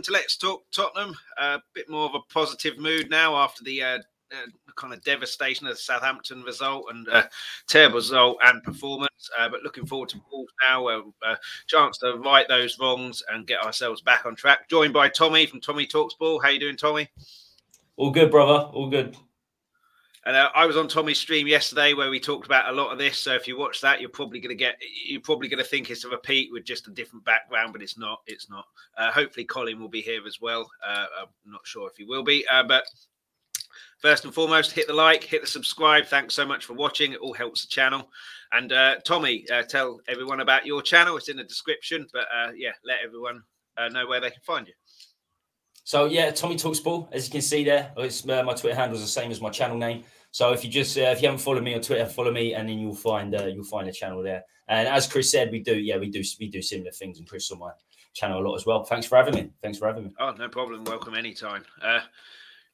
welcome to Let's Talk Tottenham. A uh, bit more of a positive mood now after the uh, uh, kind of devastation of the Southampton result and uh, terrible result and performance. Uh, but looking forward to Wolves now, a uh, chance to right those wrongs and get ourselves back on track. Joined by Tommy from Tommy Talks Ball. How you doing, Tommy? All good, brother. All good. And uh, I was on Tommy's stream yesterday where we talked about a lot of this. So if you watch that, you're probably going to get, you're probably going to think it's a repeat with just a different background, but it's not. It's not. Uh, hopefully, Colin will be here as well. Uh, I'm not sure if he will be, uh, but first and foremost, hit the like, hit the subscribe. Thanks so much for watching. It all helps the channel. And uh, Tommy, uh, tell everyone about your channel. It's in the description, but yeah, let everyone know where they can find you. So yeah, Tommy Talks Ball, as you can see there, it's, uh, my Twitter handle is the same as my channel name. So if you just uh, if you haven't followed me on Twitter, follow me, and then you'll find uh, you'll find the channel there. And as Chris said, we do yeah we do we do similar things, and Chris on my channel a lot as well. Thanks for having me. Thanks for having me. Oh no problem. Welcome anytime. Uh,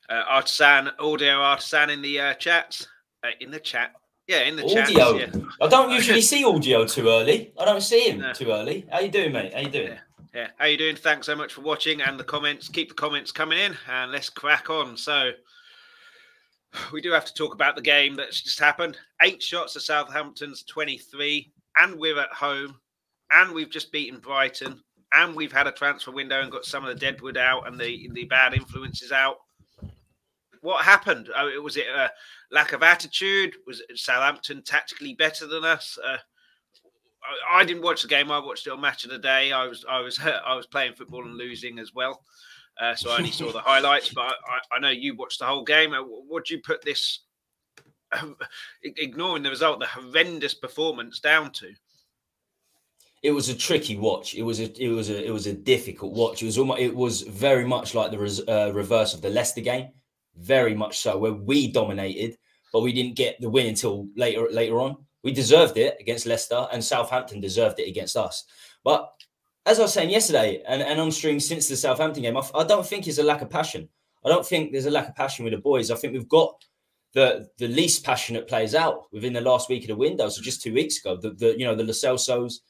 uh, artisan audio artisan in the uh, chats uh, in the chat. Yeah, in the audio. Chats, yeah. I don't usually see audio too early. I don't see him no. too early. How you doing, mate? How you doing? Yeah. Yeah, how you doing? Thanks so much for watching and the comments. Keep the comments coming in, and let's crack on. So, we do have to talk about the game that's just happened. Eight shots to Southampton's 23, and we're at home, and we've just beaten Brighton, and we've had a transfer window and got some of the deadwood out and the the bad influences out. What happened? Oh, was it a lack of attitude? Was Southampton tactically better than us? Uh, I, didn't watch the game. I watched it on Match of the Day. I was I was I was playing football and losing as well, uh, so I only saw the highlights. But I, I, know you watched the whole game. Uh, what do you put this, ignoring the result, the horrendous performance down to? It was a tricky watch. It was a it was a it was a difficult watch. It was almost it was very much like the res, uh, reverse of the Leicester game, very much so, where we dominated, but we didn't get the win until later later on. We deserved it against Leicester, and Southampton deserved it against us. But as I was saying yesterday, and, and on stream since the Southampton game, I, don't think it's a lack of passion. I don't think there's a lack of passion with the boys. I think we've got the the least passionate players out within the last week of the window. So just two weeks ago, the, the you know the Lo Celsos,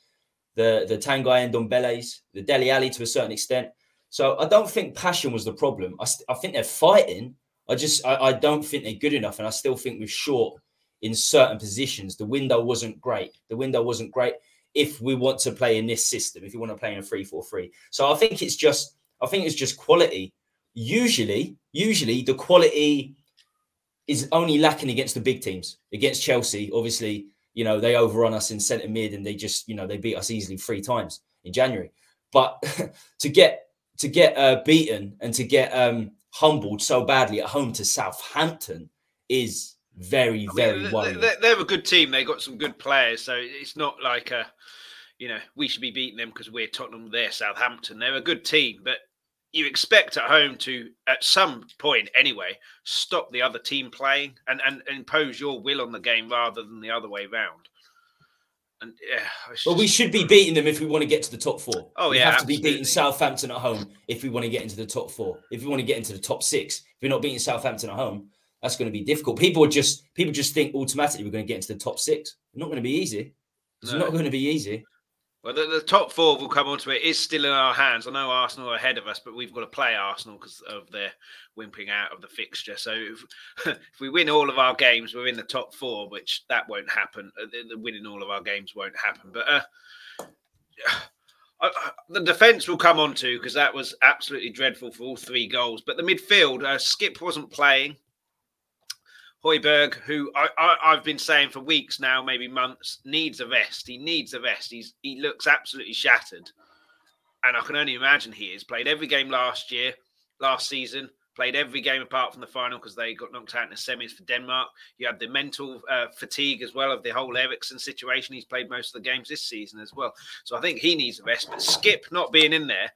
the the Tanguy Ndombeles, the Dele Alli to a certain extent. So I don't think passion was the problem. I, I think they're fighting. I just I, I don't think they're good enough, and I still think we're short in certain positions. The window wasn't great. The window wasn't great if we want to play in this system, if you want to play in a 3-4-3. So I think it's just I think it's just quality. Usually, usually the quality is only lacking against the big teams. Against Chelsea, obviously, you know, they overrun us in centre mid and they just, you know, they beat us easily three times in January. But to get to get uh, beaten and to get um, humbled so badly at home to Southampton is very, very mean, worrying. They're, they're, a good team. They got some good players, so it's not like a, you know, we should be beating them because we're Tottenham. They're Southampton. They're a good team, but you expect at home to, at some point anyway, stop the other team playing and, and, and impose your will on the game rather than the other way around. And yeah, just... well, we should be beating them if we want to get to the top four. Oh we yeah, have absolutely. to be beating Southampton at home if we want to get into the top four. If we want to get into the top six, if we're not beating Southampton at home, that's going to be difficult. People just people just think automatically we're going to get into the top six. It's not going to be easy. It's no. not going to be easy. Well, the, the, top four will come onto it. Is still in our hands. I know Arsenal are ahead of us, but we've got to play Arsenal because of their wimping out of the fixture. So if, if, we win all of our games, we're in the top four, which that won't happen. Uh, the, winning all of our games won't happen. But uh, the defence will come on to because that was absolutely dreadful for all three goals. But the midfield, uh, Skipp wasn't playing. Højbjerg, who I, I, have been saying for weeks now, maybe months, needs a vest. He needs a vest. He's he looks absolutely shattered, and I can only imagine he is. Played every game last year, last season. Played every game apart from the final because they got knocked out in the semis for Denmark. You had the mental uh, fatigue as well of the whole Eriksen situation. He's played most of the games this season as well. So I think he needs a vest. But Skipp not being in there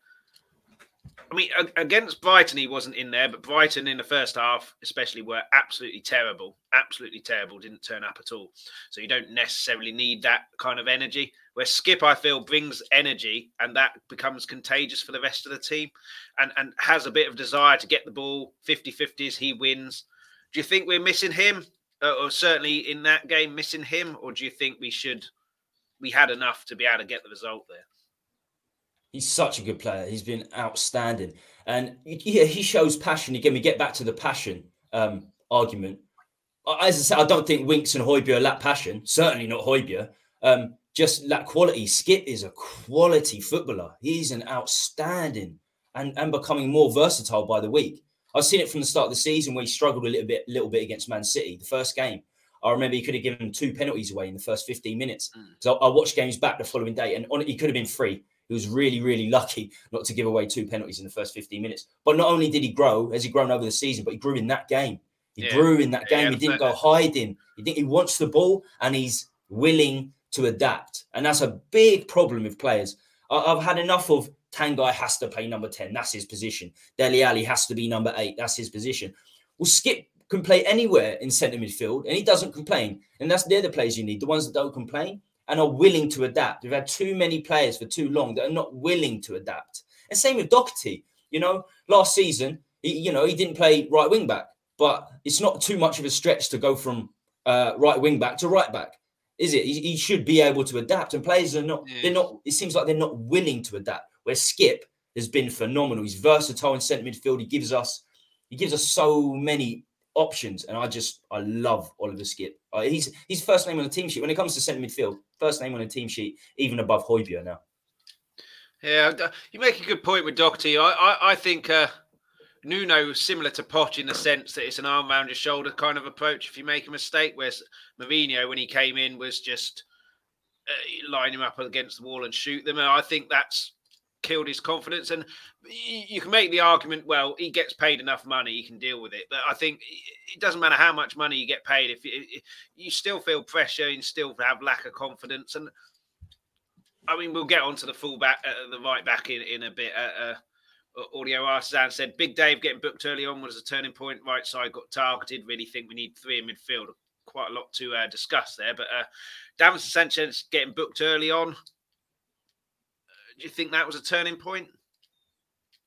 I mean, against Brighton, he wasn't in there, but Brighton in the first half, especially, were absolutely terrible. Absolutely terrible. Didn't turn up at all. So you don't necessarily need that kind of energy. Where Skipp, I feel, brings energy and that becomes contagious for the rest of the team and, and has a bit of desire to get the ball 50 50s. He wins. Do you think we're missing him? Uh, or certainly in that game, missing him? Or do you think we should, we had enough to be able to get the result there? He's such a good player. He's been outstanding, and yeah, he shows passion. Again, we get back to the passion um, argument. As I said, I don't think Winks and Højbjerg lack passion. Certainly not Højbjerg. Um, just lack quality. Skipp is a quality footballer. He's an outstanding and, and becoming more versatile by the week. I've seen it from the start of the season where he struggled a little bit, little bit against Man City. The first game, I remember he could have given two penalties away in the first 15 minutes. So mm. I, I, watched games back the following day, and on, he could have been free. He was really, really lucky not to give away two penalties in the first 15 minutes. But not only did he grow, as he grown over the season, but he grew in that game. He yeah. grew in that game. Yeah, he didn't go hiding. He think he wants the ball and he's willing to adapt. And that's a big problem with players. I, have had enough of Tanguy has to play number 10. That's his position. Dele Alli has to be number eight. That's his position. Well, Skipp can play anywhere in centre midfield and he doesn't complain. And that's the other players you need, the ones that don't complain and are willing to adapt. We've had too many players for too long that are not willing to adapt. And same with Doherty. You know, last season, he, you know, he didn't play right wing back, but it's not too much of a stretch to go from uh, right wing back to right back is it? He, he, should be able to adapt. And players are not, yeah. they're not, it seems like they're not willing to adapt. Where Skipp has been phenomenal. He's versatile in centre midfield. He gives us, he gives us so many options. And I just, I love Oliver Skipp. Uh, he's he's first name on the team sheet. When it comes to centre midfield, first name on the team sheet, even above Højbjerg now. Yeah, you make a good point with Doherty. I, I, I think uh, Nuno similar to Poch in the sense that it's an arm around your shoulder kind of approach if you make a mistake. Whereas Mourinho, when he came in, was just uh, line him up against the wall and shoot them. And I think that's killed his confidence. And you can make the argument, well, he gets paid enough money, he can deal with it. But I think it doesn't matter how much money you get paid if you, if you still feel pressure and still have lack of confidence. And I mean, we'll get onto the fullback, uh, the right back in, in a bit. Uh, uh, Audio Artisan said, Big Dave getting booked early on was a turning point. Right side got targeted. Really think we need three in midfield. Quite a lot to uh, discuss there. But uh, Davinson Sanchez getting booked early on. Do you think that was a turning point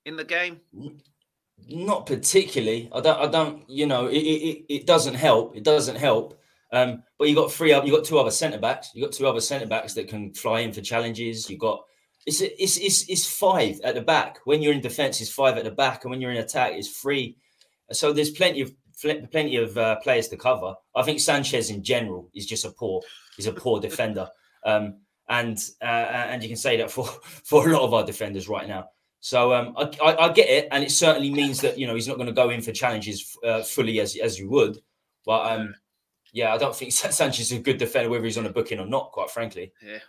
in the game? Not particularly. I don't. I don't. You know, it, it, it doesn't help. It doesn't help. Um, but you got three up. You got two other centre backs. You got two other centre backs that can fly in for challenges. You got it's, it's it's it's five at the back. When you're in defence, it's five at the back, and when you're in attack, it's three. So there's plenty of plenty of uh, players to cover. I think Sanchez in general is just a poor. He's a poor defender, um, and uh, and you can say that for for a lot of our defenders right now. So um, I, I, I, get it, and it certainly means that you know he's not going to go in for challenges uh, fully as as you would. But um, yeah, I don't think Sanchez is a good defender, whether he's on a booking or not. Quite frankly, yeah,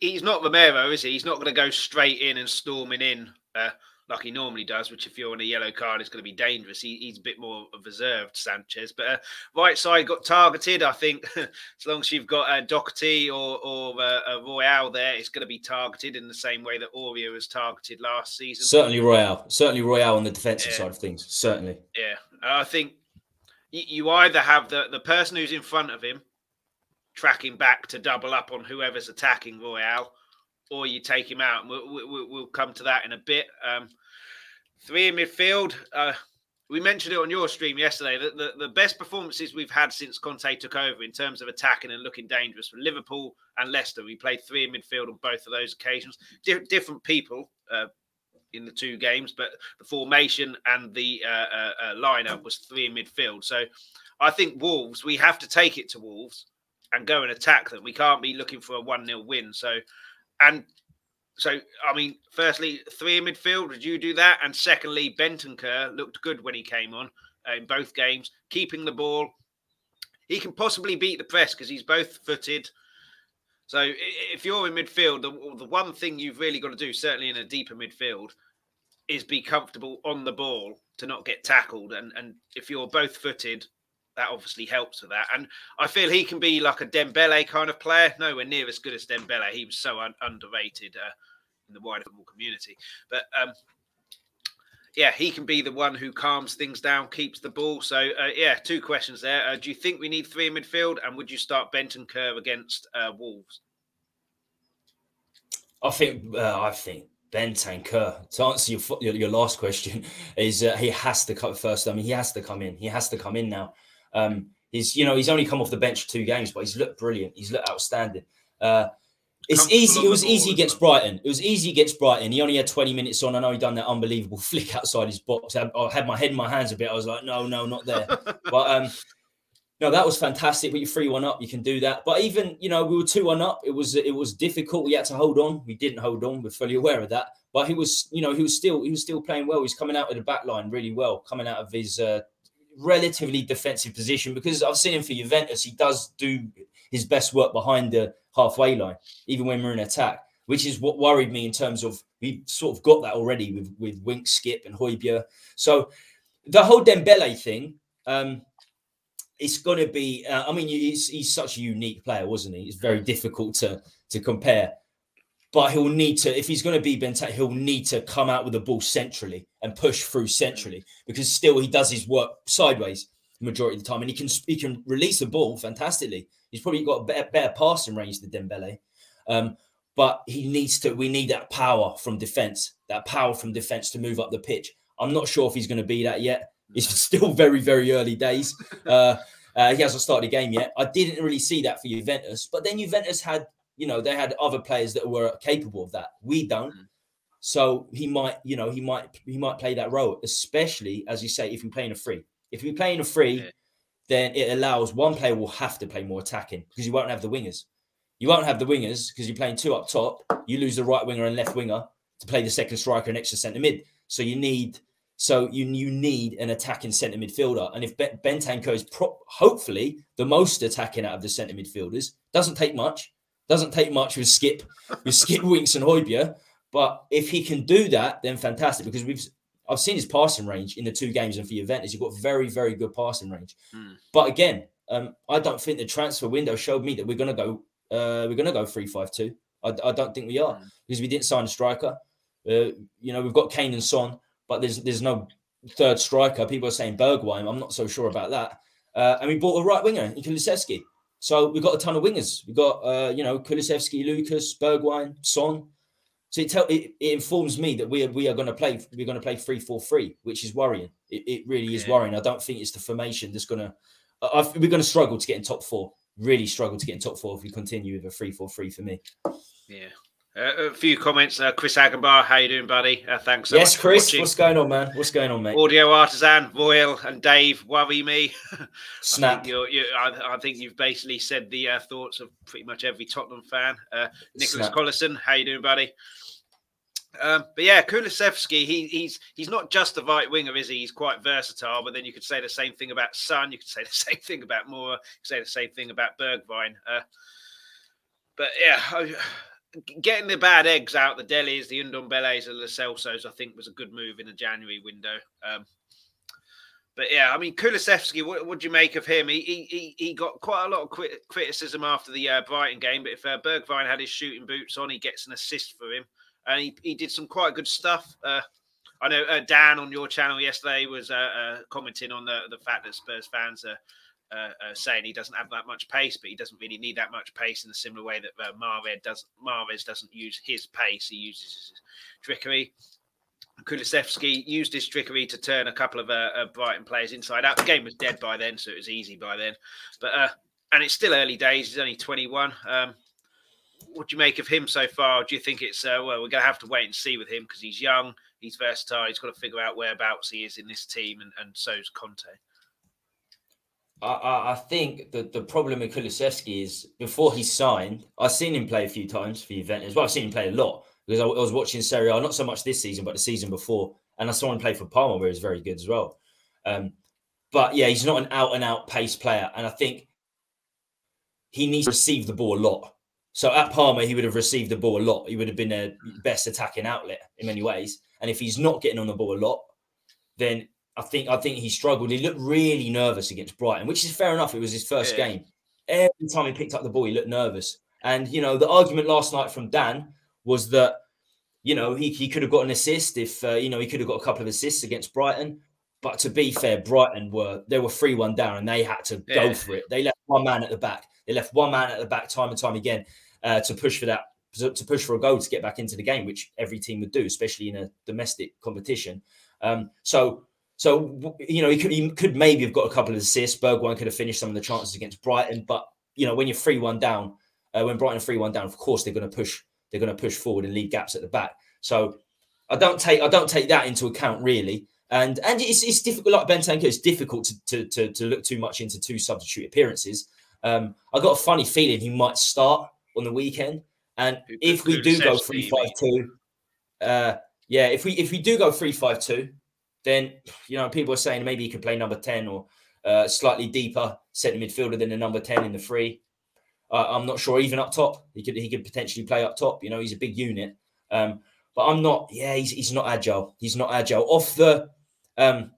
he's not Romero, is he? He's not going to go straight in and storming in uh, like he normally does. Which, if you're on a yellow card, is going to be dangerous. He, he's a bit more reserved, Sanchez. But uh, right side got targeted. I think as long as you've got uh, Doherty or or uh, uh, Royal there, it's going to be targeted in the same way that Aurier was targeted last season. Certainly Royal. Certainly Royal on the defensive yeah. side of things. Certainly. Yeah, I think you either have the, the person who's in front of him tracking back to double up on whoever's attacking Royal or you take him out. And we'll, we'll, we'll come to that in a bit. Um, three in midfield. Uh, we mentioned it on your stream yesterday that the, the best performances we've had since Conte took over in terms of attacking and looking dangerous for Liverpool and Leicester. We played three in midfield on both of those occasions. Di- different people, uh, in the two games, but the formation and the uh, uh, uh, lineup was three in midfield. So I think Wolves, we have to take it to Wolves and go and attack them. We can't be looking for a 1 0 win. So, and so, I mean, firstly, three in midfield, did you do that? And secondly, Bentancur looked good when he came on uh, in both games, keeping the ball. He can possibly beat the press because he's both footed. So if you're in midfield, the, the one thing you've really got to do, certainly in a deeper midfield, is be comfortable on the ball to not get tackled. And and if you're both footed, that obviously helps with that. And I feel he can be like a Dembele kind of player, nowhere near as good as Dembele. He was so un- underrated uh, in the wider football community. But um, yeah, he can be the one who calms things down, keeps the ball. So uh, yeah, two questions there. Uh, do you think we need three in midfield, and would you start Bentancur against uh, Wolves? I think uh, I think Bentancur. To answer your, your, your last question, is uh, he has to come first. I mean, he has to come in. He has to come in now. Um, he's you know he's only come off the bench two games, but he's looked brilliant. He's looked outstanding. Uh, It's easy. It was easy against Brighton. It was easy against Brighton. He only had 20 minutes on. I know he done that unbelievable flick outside his box. I, I had my head in my hands a bit. I was like, no, no, not there. but um, no, that was fantastic. But you three one up, you can do that. But even you know we were two one up. It was it was difficult. We had to hold on. We didn't hold on. We're fully aware of that. But he was you know he was still he was still playing well. He's coming out of the back line really well, coming out of his uh, relatively defensive position because I've seen him for Juventus. He does do his best work behind the halfway line, even when we're in attack, which is what worried me in terms of we've sort of got that already with with Wink, Skipp, and Højbjerg. So the whole Dembele thing. Um, it's going to be. Uh, I mean, he's, he's such a unique player, wasn't he? It's very difficult to to compare. But he'll need to, if he's going to be Benteke, he'll need to come out with the ball centrally and push through centrally because still he does his work sideways majority of the time, and he can he can release the ball fantastically. He's probably got a better, better passing range than Dembele. Um, but he needs to. We need that power from defense, that power from defense to move up the pitch. I'm not sure if he's going to be that yet. It's still very, very early days. Uh, uh, he hasn't started a game yet. I didn't really see that for Juventus, but then Juventus had, you know, they had other players that were capable of that. We don't. Mm. So he might, you know, he might he might play that role, especially as you say, if you're playing a free. If you're playing a free, then it allows one player will have to play more attacking because you won't have the wingers. You won't have the wingers because you're playing two up top. You lose the right winger and left winger to play the second striker and extra centre mid. So you need so you you need an attacking centre midfielder, and if Bentancur is pro- hopefully the most attacking out of the centre midfielders, doesn't take much. Doesn't take much with Skipp, with Skipp Winks and Højbjerg. But if he can do that, then fantastic. Because we've I've seen his passing range in the two games and for Juventus, he's got very very good passing range. Mm. But again, um, I don't think the transfer window showed me that we're going to go uh, we're to go three five two. I, I don't think we are mm. because we didn't sign a striker. Uh, you know, we've got Kane and Son but there's there's no third striker. People are saying Bergwijn. I'm not so sure about that. Uh, and we bought a right winger in Kulusevski. So we've got a ton of wingers. We've got, uh, you know, Kulusevski, Lucas, Bergwijn, Son. So it, tell, it, it, informs me that we are, we are going to play we're going to play three four three, which is worrying. It, it really is yeah. worrying. I don't think it's the formation that's going to. we're going to struggle to get in top four. Really struggle to get in top four if we continue with a three four three for me. Yeah, uh, a few comments. Uh, Chris Agenbar, how you doing, buddy? Uh, thanks. So yes, Chris. What's going on, man? What's going on, mate? Audio artisan, Royal, and Dave worry me. Snap. I think, you're, you're, I, I think you've basically said the uh, thoughts of pretty much every Tottenham fan. Uh, Nicholas Snap. Collison, how you doing, buddy? Um, but yeah, Kulusevski, he, he's he's not just a right winger, is he? He's quite versatile. But then you could say the same thing about Son. You could say the same thing about Moura. You could say the same thing about Bergwijn. Uh, but yeah. I, getting the bad eggs out, the Delis, the Ndombeles, and the Celsos, I think was a good move in the January window. Um, but yeah, I mean, Kulusevski, what would you make of him? He, he he got quite a lot of criticism after the uh, Brighton game, but if uh, Bergwijn had his shooting boots on, he gets an assist for him, and he, he did some quite good stuff. Uh, I know uh, Dan on your channel yesterday was uh, uh, commenting on the the fact that Spurs fans are uh, uh, saying he doesn't have that much pace, but he doesn't really need that much pace in the similar way that uh, Mahrez does. Mahrez doesn't use his pace; he uses his trickery. Kulusevski used his trickery to turn a couple of uh, Brighton players inside out. The game was dead by then, so it was easy by then. But uh, and it's still early days. He's only 21. Um, what do you make of him so far? Do you think it's uh, well? We're going to have to wait and see with him because he's young, he's versatile. He's got to figure out whereabouts he is in this team, and, and so's Conte. I, I think that the problem with Kulusevski is before he signed, I've seen him play a few times for Juventus. Well, I've seen him play a lot because I, I, was watching Serie A, not so much this season, but the season before. And I saw him play for Parma, where he's very good as well. Um, but yeah, he's not an out and out pace player. And I think he needs to receive the ball a lot. So at Parma, he would have received the ball a lot. He would have been their best attacking outlet in many ways. And if he's not getting on the ball a lot, then I think I think he struggled. He looked really nervous against Brighton, which is fair enough. It was his first yeah. game. Every time he picked up the ball, he looked nervous. And you know, the argument last night from Dan was that you know he, he could have got an assist if uh, you know he could have got a couple of assists against Brighton. But to be fair, Brighton were they were three one down and they had to yeah. go for it. They left one man at the back. They left one man at the back time and time again uh, to push for that to push for a goal to get back into the game, which every team would do, especially in a domestic competition. Um, so so you know, he could he could maybe have got a couple of assists. Bergwijn could have finished some of the chances against Brighton, but you know, when you're three one down, uh, when Brighton three one down, of course they're going to push. They're going to push forward and leave gaps at the back. So I don't take I don't take that into account really. And and it's, it's difficult, like Bentancur, it's difficult to, to, to, to, look too much into two substitute appearances. Um, I got a funny feeling he might start on the weekend. And if we do go three five two, uh, yeah, if we if we do go three five two, then you know people are saying maybe he could play number ten or uh, slightly deeper centre midfielder than the number ten in the free. Uh, I'm not sure. Even up top, he could he could potentially play up top. You know, he's a big unit. Um, but I'm not. Yeah, he's, he's not agile. He's not agile off the um,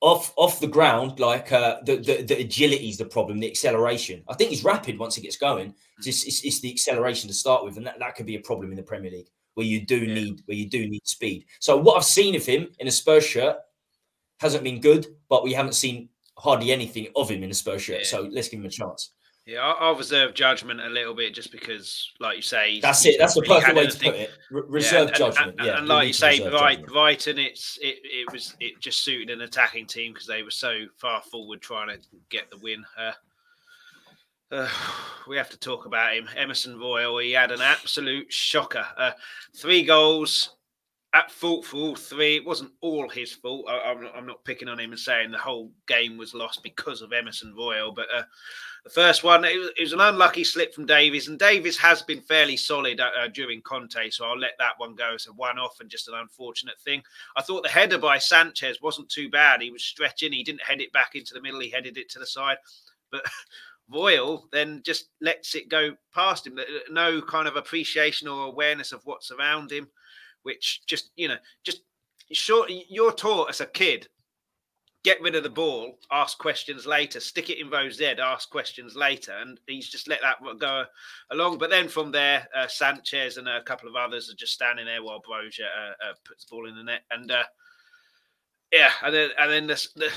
off off the ground. Like uh, the, the the agility is the problem. The acceleration. I think he's rapid once he gets going. It's, just, it's, it's the acceleration to start with, and that, that could be a problem in the Premier League where you do yeah. need where you do need speed. So what I've seen of him in a Spurs shirt hasn't been good, but we haven't seen hardly anything of him in a Spurs shirt. Yeah. So let's give him a chance. Yeah, I'll, reserve judgment a little bit just because, like you say, that's it. That's the perfect way to put it. reserve yeah, judgment. And, yeah, and like you say, Brighton, Brighton, it's it, it was it just suited an attacking team because they were so far forward trying to get the win. Uh, we have to talk about him, Emerson Royal. He had an absolute shocker. Uh, three goals, at fault for all three. It wasn't all his fault. I, am not, picking on him and saying the whole game was lost because of Emerson Royal, but uh, the first one, it was, it was, an unlucky slip from Davies, and Davies has been fairly solid uh, uh, during Conte, so I'll let that one go as a one-off and just an unfortunate thing. I thought the header by Sanchez wasn't too bad. He was stretching. He didn't head it back into the middle. He headed it to the side, but. Royal then just lets it go past him. No kind of appreciation or awareness of what's around him, which just you know, just sure you're taught as a kid get rid of the ball, ask questions later, stick it in Rose Z, ask questions later. And he's just let that go along. But then from there, uh, Sanchez and a couple of others are just standing there while Broja uh, uh, puts the ball in the net. And uh, yeah, and then, and then the, the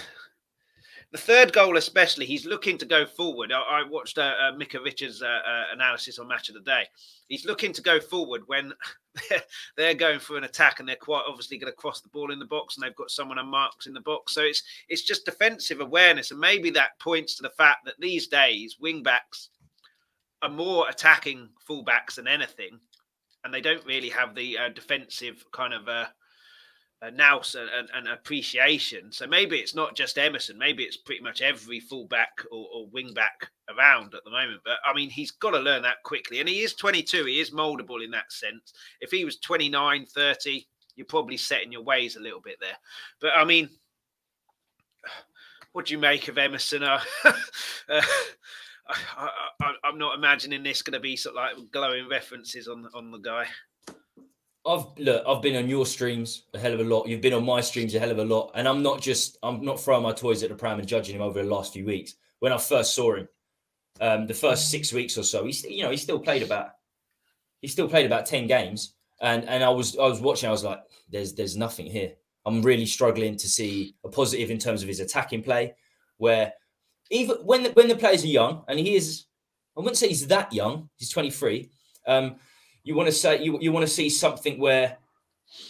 the third goal, especially, he's looking to go forward. I, I watched uh, uh, Micah Richards' uh, uh, analysis on Match of the Day. He's looking to go forward when they're going for an attack and they're quite obviously going to cross the ball in the box and they've got someone on marks in the box. So it's it's just defensive awareness, and maybe that points to the fact that these days wing backs are more attacking fullbacks than anything, and they don't really have the uh, defensive kind of uh, nous and, and, appreciation. So maybe it's not just Emerson. Maybe it's pretty much every fullback or, or around at the moment. But I mean, he's got to learn that quickly. And he is 22. He is moldable in that sense. If he was 29, 30, you're probably setting your ways a little bit there. But I mean, what do you make of Emerson? Uh, uh, I, am not imagining this going to be sort of like glowing references on on the guy. I've look, I've been on your streams a hell of a lot. You've been on my streams a hell of a lot, and I'm not just I'm not throwing my toys at the pram and judging him over the last few weeks. When I first saw him, um, the first six weeks or so, he's you know he still played about he still played about ten games, and and I was I was watching. I was like, there's there's nothing here. I'm really struggling to see a positive in terms of his attacking play, where even when the, when the players are young, and he is, I wouldn't say he's that young. He's 23. Um, you want to say you, you want to see something where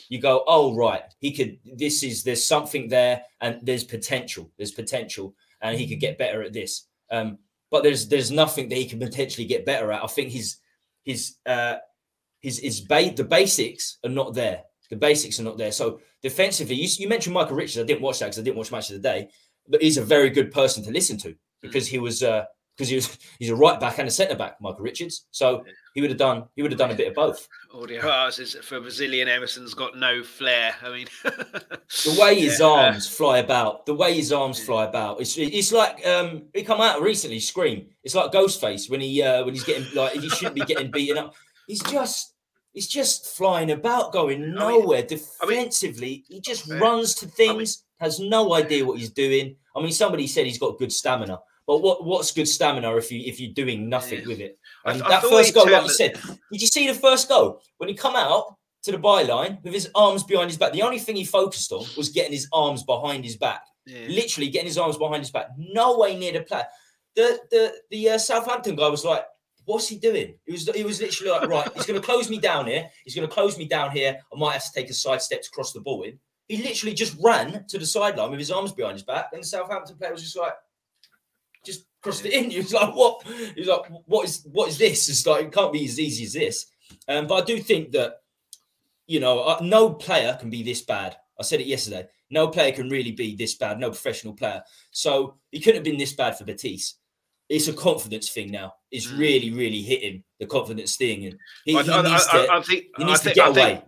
you go, oh right, he could. This is there's something there, and there's potential. There's potential, and he could get better at this. Um, but there's there's nothing that he can potentially get better at. I think his his uh, his his ba- the basics are not there. The basics are not there. So defensively, you, you mentioned Michael Richards. I didn't watch that because I didn't watch match of the day, but he's a very good person to listen to because he was uh, because he was he's a right back and a centre back, Michael Richards. So he would have done he would have done a bit of both. Audio is for Brazilian Emerson's got no flair. I mean, the way his yeah. arms fly about, the way his arms fly about, it's it's like um he come out recently, scream. It's like Ghostface when he uh when he's getting like he shouldn't be getting beaten up. He's just he's just flying about, going nowhere. I mean, Defensively, I mean, he just runs to things, I mean, has no idea what he's doing. I mean, somebody said he's got good stamina. But what what's good stamina if you if you're doing nothing yeah. with it? And I, that I first goal, like you said, did you see the first goal when he come out to the byline with his arms behind his back? The only thing he focused on was getting his arms behind his back. Yeah. Literally getting his arms behind his back. No way near the play. The the the uh, Southampton guy was like, "What's he doing?" He was he was literally like, "Right, he's going to close me down here. He's going to close me down here. I might have to take a side step to cross the ball in." He literally just ran to the sideline with his arms behind his back, and the Southampton player was just like, crossed it in. He was like, what? He was like, what is what is this? It's like it can't be as easy as this. Um, but I do think that you know, uh, no player can be this bad. I said it yesterday. No player can really be this bad. No professional player. So he couldn't have been this bad for Betis. It's a confidence thing now. It's Mm. really, really hitting. The confidence thing, and he, I, he needs I- to. I think he needs to think- get away. think-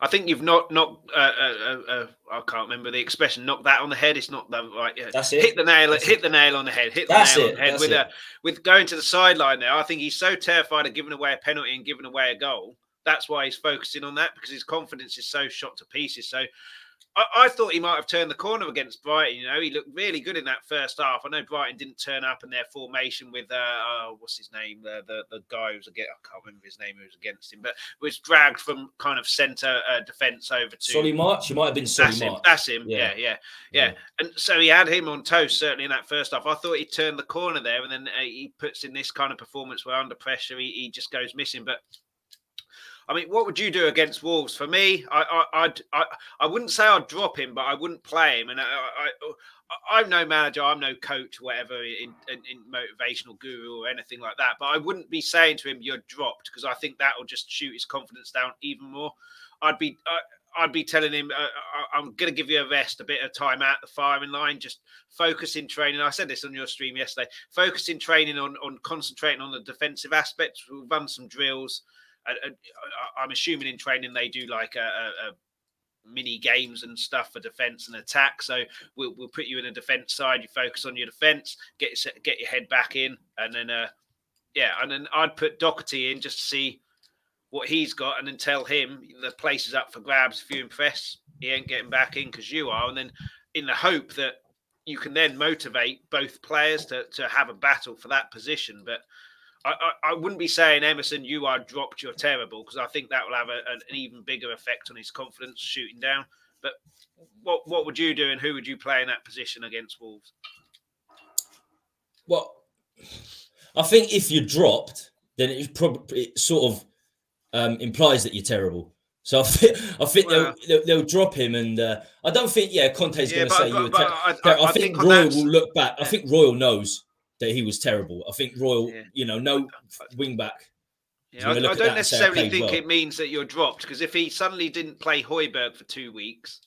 I think you've not not uh, uh, uh, uh, I can't remember the expression. Knock that on the head. It's not the right. Yeah. That's it. Hit the nail. That's hit it. the nail on the head. Hit the That's nail it, on the head that's with it. a with going to the sideline there. I think he's so terrified of giving away a penalty and giving away a goal. That's why he's focusing on that because his confidence is so shot to pieces. So. I, I thought he might have turned the corner against Brighton. You know, he looked really good in that first half. I know Brighton didn't turn up in their formation with uh, uh what's his name, the the, the guy who was against. I can't remember his name who was against him, but was dragged from kind of centre uh, defence over to Solly March. You might have been Solly that's him. March. That's him. Yeah. Yeah. yeah, yeah, yeah. And so he had him on toast certainly in that first half. I thought he turned the corner there, and then uh, he puts in this kind of performance where under pressure he, he just goes missing. But I mean, what would you do against Wolves? For me, I I I'd, I I wouldn't say I'd drop him, but I wouldn't play him. And I, I, I'm no manager, I'm no coach, whatever, in, in, in motivational guru or anything like that. But I wouldn't be saying to him, "You're dropped," because I think that will just shoot his confidence down even more. I'd be I, I'd be telling him, uh, I'm going to give you a rest, a bit of time out the firing line, just focus in training. I said this on your stream yesterday. Focus in training on on concentrating on the defensive aspects. We'll run some drills. I- I'm assuming in training they do like a, a, a mini games and stuff for defense and attack. So we'll, we'll put you in a defense side. You focus on your defense, get your, get your head back in, and then uh, yeah, and then I'd put Doherty in just to see what he's got, and then tell him the place is up for grabs. If you impress, he ain't getting back in because you are, and then in the hope that you can then motivate both players to, to have a battle for that position. But I, I, I wouldn't be saying Emerson, you are dropped, you're terrible, because I think that will have a, an even bigger effect on his confidence shooting down. But what what would you do, and who would you play in that position against Wolves? Well, I think if you're dropped, then it probably it sort of um, implies that you're terrible. So I think, I think Well- they'll, they'll, they'll drop him, and uh, I don't think yeah Conte's Yeah, going to say you but- were. but ter- I- I- I, think, think Royal will look back. I think Royal knows that he was terrible. I think Royal, Yeah. you know, no wing back. Yeah, I, I don't that and say, I necessarily think well. it means that you're dropped because if he suddenly didn't play Højbjerg for two weeks,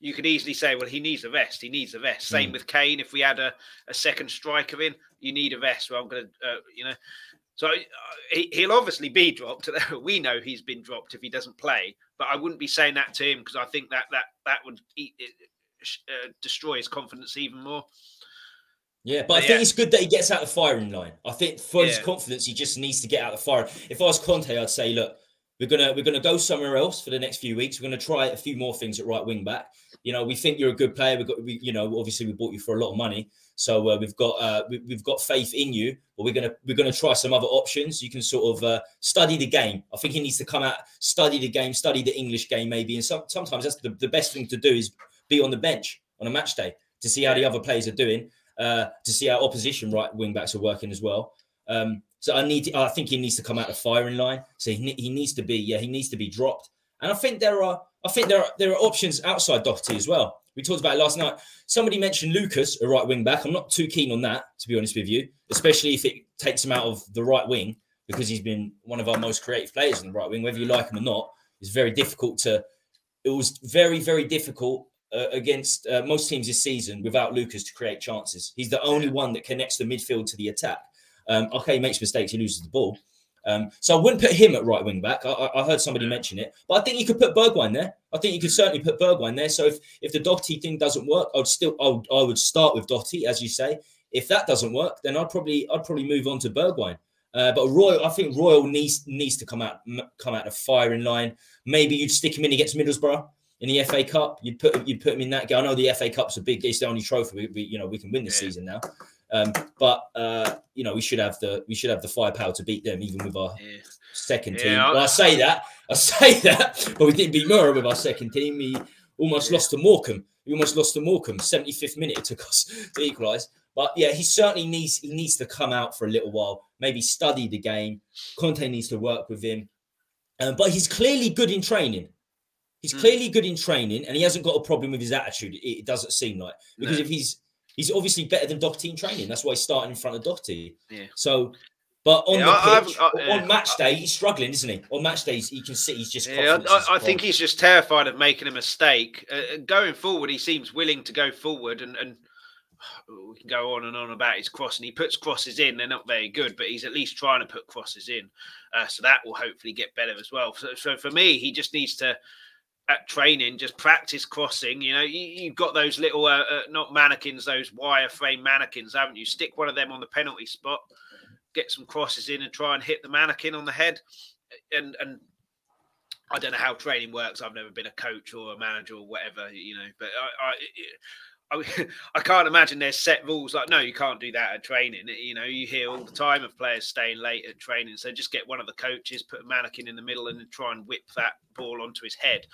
you could easily say, well, he needs a rest. He needs a rest. Same Mm. with Kane. If we had a, a second striker in, you need a rest. Well, I'm going to, uh, you know. So uh, he, he'll obviously be dropped. we know he's been dropped if he doesn't play, but I wouldn't be saying that to him because I think that that that would eat, it, uh, destroy his confidence even more. Yeah, but I But think yeah. it's good that he gets out the firing line. I think for his confidence, he just needs to get out of the fire. If I was Conte, I'd say, look, we're gonna we're gonna go somewhere else for the next few weeks. We're gonna try a few more things at right wing back. You know, we think you're a good player. We've got, we, you know, obviously we bought you for a lot of money, so uh, we've got uh, we, we've got faith in you. But we're gonna we're gonna try some other options. You can sort of uh, study the game. I think he needs to come out, study the game, study the English game, maybe. And some, sometimes that's the, the best thing to do is be on the bench on a match day to see how the other players are doing uh, to see how opposition right wing backs are working as well. Um, so I need, to, I think he needs to come out of firing line. So he, he needs to be, yeah, he needs to be dropped. And I think there are, I think there are there are options outside Doherty as well. We talked about last night. Somebody mentioned Lucas, a right wing back. I'm not too keen on that, to be honest with you, especially if it takes him out of the right wing because he's been one of our most creative players in the right wing. Whether you like him or not, it's very difficult to. It was very very difficult uh, against uh, most teams this season without Lucas to create chances. He's the only one that connects the midfield to the attack. Um, okay, he makes mistakes, he loses the ball. Um, so I wouldn't put him at right wing back. I, I heard somebody mention it, but I think you could put Bergwijn there. I think you could certainly put Bergwijn there. So if, if the Doherty thing doesn't work, I'd still I would, I would start with Doherty, as you say. If that doesn't work, then I'd probably I'd probably move on to Bergwijn. Uh, but Royal, I think Royal needs needs to come out come out of firing line. Maybe you'd stick him in against Middlesbrough in the FA Cup. You'd put you'd put him in that game. I know the FA Cup's a big. It's the only trophy we, we you know we can win this Yeah. season now. Um, but uh, you know we should have the we should have the firepower to beat them even with our Yeah. second Yeah, team. I- well, I say that I say that, but we didn't beat Murray with our second team. We almost Yeah. lost to Morecambe. We almost lost to Morecambe. Seventy fifth minute it took us to equalise. But yeah, he certainly needs he needs to come out for a little while. Maybe study the game. Conte needs to work with him. Um, but he's clearly good in training. He's Hmm. clearly good in training, and he hasn't got a problem with his attitude. It, doesn't seem like because No. if he's He's obviously better than Doherty in training. That's why he's starting in front of Doherty. Yeah. So, but on Yeah, the I- pitch, I've- I- on match day, he's struggling, isn't he? On match days, you can see he's just. Yeah, I, I think he's just terrified of making a mistake. Uh, going forward, he seems willing to go forward, and, and we can go on and on about his crossing. He puts crosses in; they're not very good, but he's at least trying to put crosses in. Uh, so that will hopefully get better as well. So, so for me, he just needs to. At training, just practice crossing. You know, you, you've got those little, uh, uh, not mannequins, those wireframe mannequins, haven't you? Stick one of them on the penalty spot, get some crosses in, and try and hit the mannequin on the head. And and I don't know how training works. I've never been a coach or a manager or whatever, you know. But I, I, I, can't imagine there's set rules like no, you can't do that at training. You know, you hear all the time of players staying late at training. So just get one of the coaches, put a mannequin in the middle, and then try and whip that ball onto his head.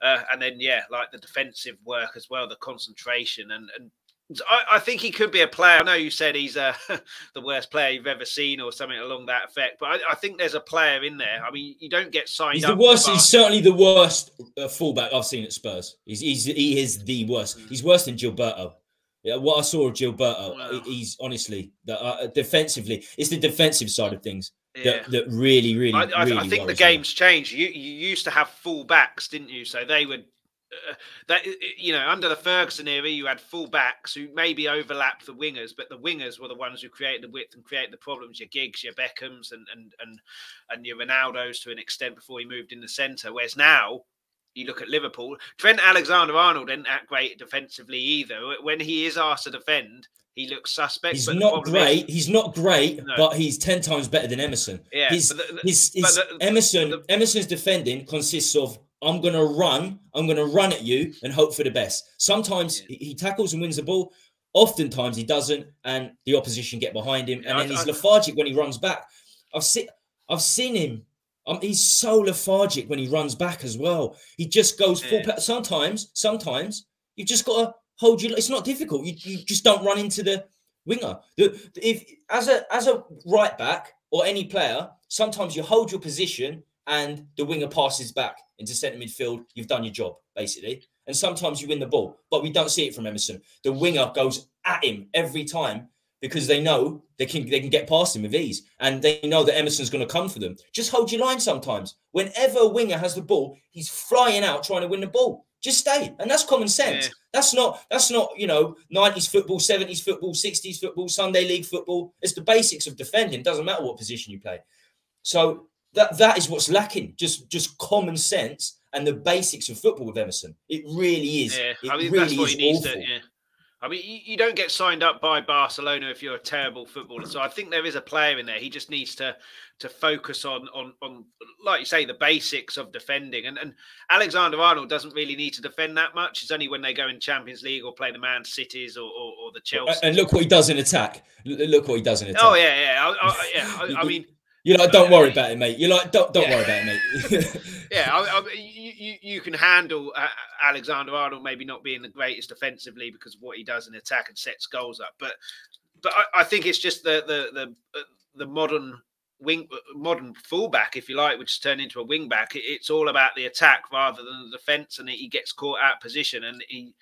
Uh, and then yeah, like the defensive work as well, the concentration and and. I, I think he could be a player. I know you said he's uh, the worst player you've ever seen, or something along that effect. But I, I think there's a player in there. I mean, you don't get signed. He's up the worst. He's certainly the worst uh, fullback I've seen at Spurs. He's, he's he is the worst. He's worse than Gilberto. Yeah, what I saw of Gilberto, Wow. he's honestly the, uh, defensively. It's the defensive side of things Yeah. that, that really, really, I, I, really. Think the worries me. game's changed. You you used to have full backs, didn't you? So they would. Uh, that you know, under the Ferguson era, you had full backs who maybe overlapped the wingers, but the wingers were the ones who created the width and created the problems. Your Giggs, your Beckhams, and and and and your Ronaldo's to an extent before he moved in the centre. Whereas now, you look at Liverpool, Trent Alexander-Arnold isn't that great defensively either. When he is asked to defend, he looks suspect. He's but not problem is- great. He's not great, No. but he's ten times better than Emerson. Yeah, his the- his, his the- Emerson Emerson's defending consists of I'm gonna run, I'm gonna run at you and hope for the best. Sometimes Yeah. he, tackles and wins the ball. Oftentimes he doesn't, and the opposition get behind him, Yeah, and I- then he's I- lethargic when he runs back. I've seen I've seen him. Um, he's so lethargic when he runs back as well. He just goes full. Yeah. pa- Sometimes, sometimes you just got to hold you. It's not difficult. You, you just don't run into the winger. The, if as a as a right back or any player, sometimes you hold your position and the winger passes back into centre midfield. You've done your job basically, and sometimes you win the ball. But we don't see it from Emerson. The winger goes at him every time because they know they can they can get past him with ease, and they know that Emerson's going to come for them. Just hold your line sometimes. Whenever a winger has the ball, he's flying out trying to win the ball. Just stay, and that's common sense. Yeah. That's not that's not you know nineties football, seventies football, sixties football, Sunday league football. It's the basics of defending. Doesn't matter what position you play. So that that is what's lacking. Just just common sense and the basics of football with Emerson. It really is. Yeah, I mean really that's what is he needs awful. to. Yeah, I mean you, you don't get signed up by Barcelona if you're a terrible footballer. So I think there is a player in there. He just needs to to focus on on on like you say the basics of defending. And and Alexander Arnold doesn't really need to defend that much. It's only when they go in Champions League or play the Man Cities or or, or the Chelsea. And look what he does in attack. Look what he does in oh, attack. oh yeah, yeah, I, I, yeah. I, I mean. You're like, don't worry about it, mate. You're like, don't don't Yeah. worry about it, mate. Yeah, I, I, you, you can handle uh, Alexander Arnold maybe not being the greatest defensively because of what he does in attack and sets goals up, but but I, I think it's just the the the uh, the modern wing uh, modern fullback, if you like, which has turned into a wing back. It's all about the attack rather than the defense, and he gets caught out of position, and he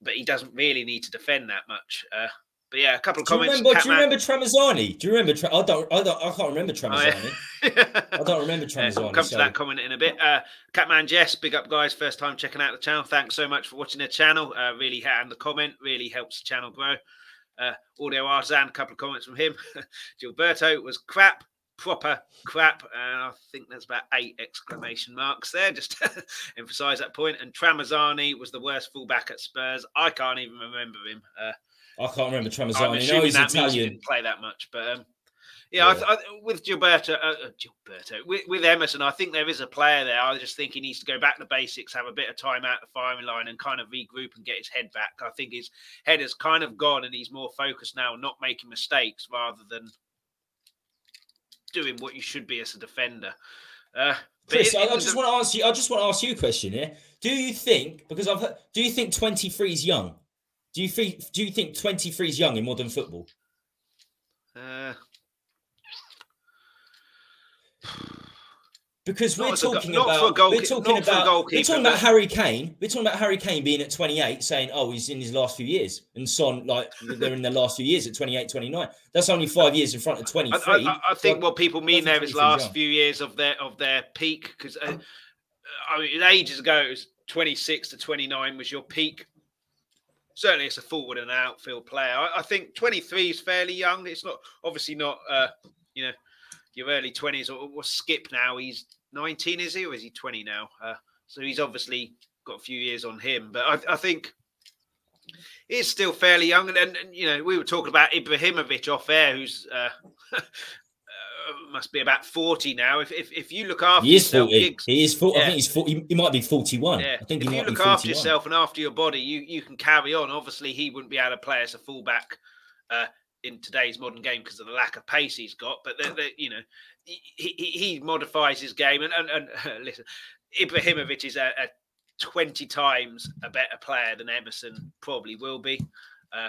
but he doesn't really need to defend that much. Uh, but yeah, a couple of do you comments. remember? Do you remember Tramezzani? Do you remember? Tra- I don't. I don't. I can't remember Tramezzani. Oh, yeah. I don't remember Yeah, Tramezzani. we'll come to so- that comment in a bit. Uh, Catman Jess, big up guys, first time checking out the channel. Thanks so much for watching the channel. Uh, really, and the comment really helps the channel grow. Uh, Audio Artisan, a couple of comments from him. Gilberto was crap, proper crap, and I think there's about eight exclamation marks there. Just to emphasise that point. And Tramezzani was the worst fullback at Spurs. I can't even remember him. Uh, I can't remember I'm Tramezzani. No, he's that he Italian. didn't play that much, but um, yeah, Yeah. th- I, with Gilberto, uh, uh, Gilberto, with, with Emerson, I think there is a player there. I just think he needs to go back to basics, have a bit of time out the firing line, and kind of regroup and get his head back. I think his head has kind of gone, and he's more focused now, on not making mistakes rather than doing what you should be as a defender. Uh, Chris, it- I, it I just a- want to ask you. I just want to ask you a question here. Do you think because I've heard, do you think 23 is young? Do you think do you think 23 is young in modern football? Uh, Because we're as a go- talking a about goal- we're talking not for a about we're talking about Harry Kane. We're talking about Harry Kane being at 28, saying, "Oh, he's in his last few years," and Son like they're in their last few years at 28, 29. That's only five years in front of I, 23. I, I- I think what people mean there is last young. few years of their of their peak because uh, I mean ages ago it was 26 to 29 was your peak. Certainly, it's a forward and an outfield player. I, I think 23 is fairly young. It's not obviously not uh, you know your early 20s or, or Skipp now. He's 19, is he, or is he 20 now? Uh, so he's obviously got a few years on him. But I, I think he's still fairly young. And, and, and, you know, we were talking about Ibrahimovic off air, who's uh, must be about 40 now. If if, if you look after he is yourself, 40. Giggs, He is 40. I think he's 40. He might be 41. yeah, I think if you look 41. after yourself and after your body, you you can carry on. Obviously, he wouldn't be able to play as a fullback uh, in today's modern game because of the lack of pace he's got. But they they you know, he, he, he modifies his game. And and, and listen, Ibrahimovic is a, a twenty times a better player than Emerson probably will be. Uh,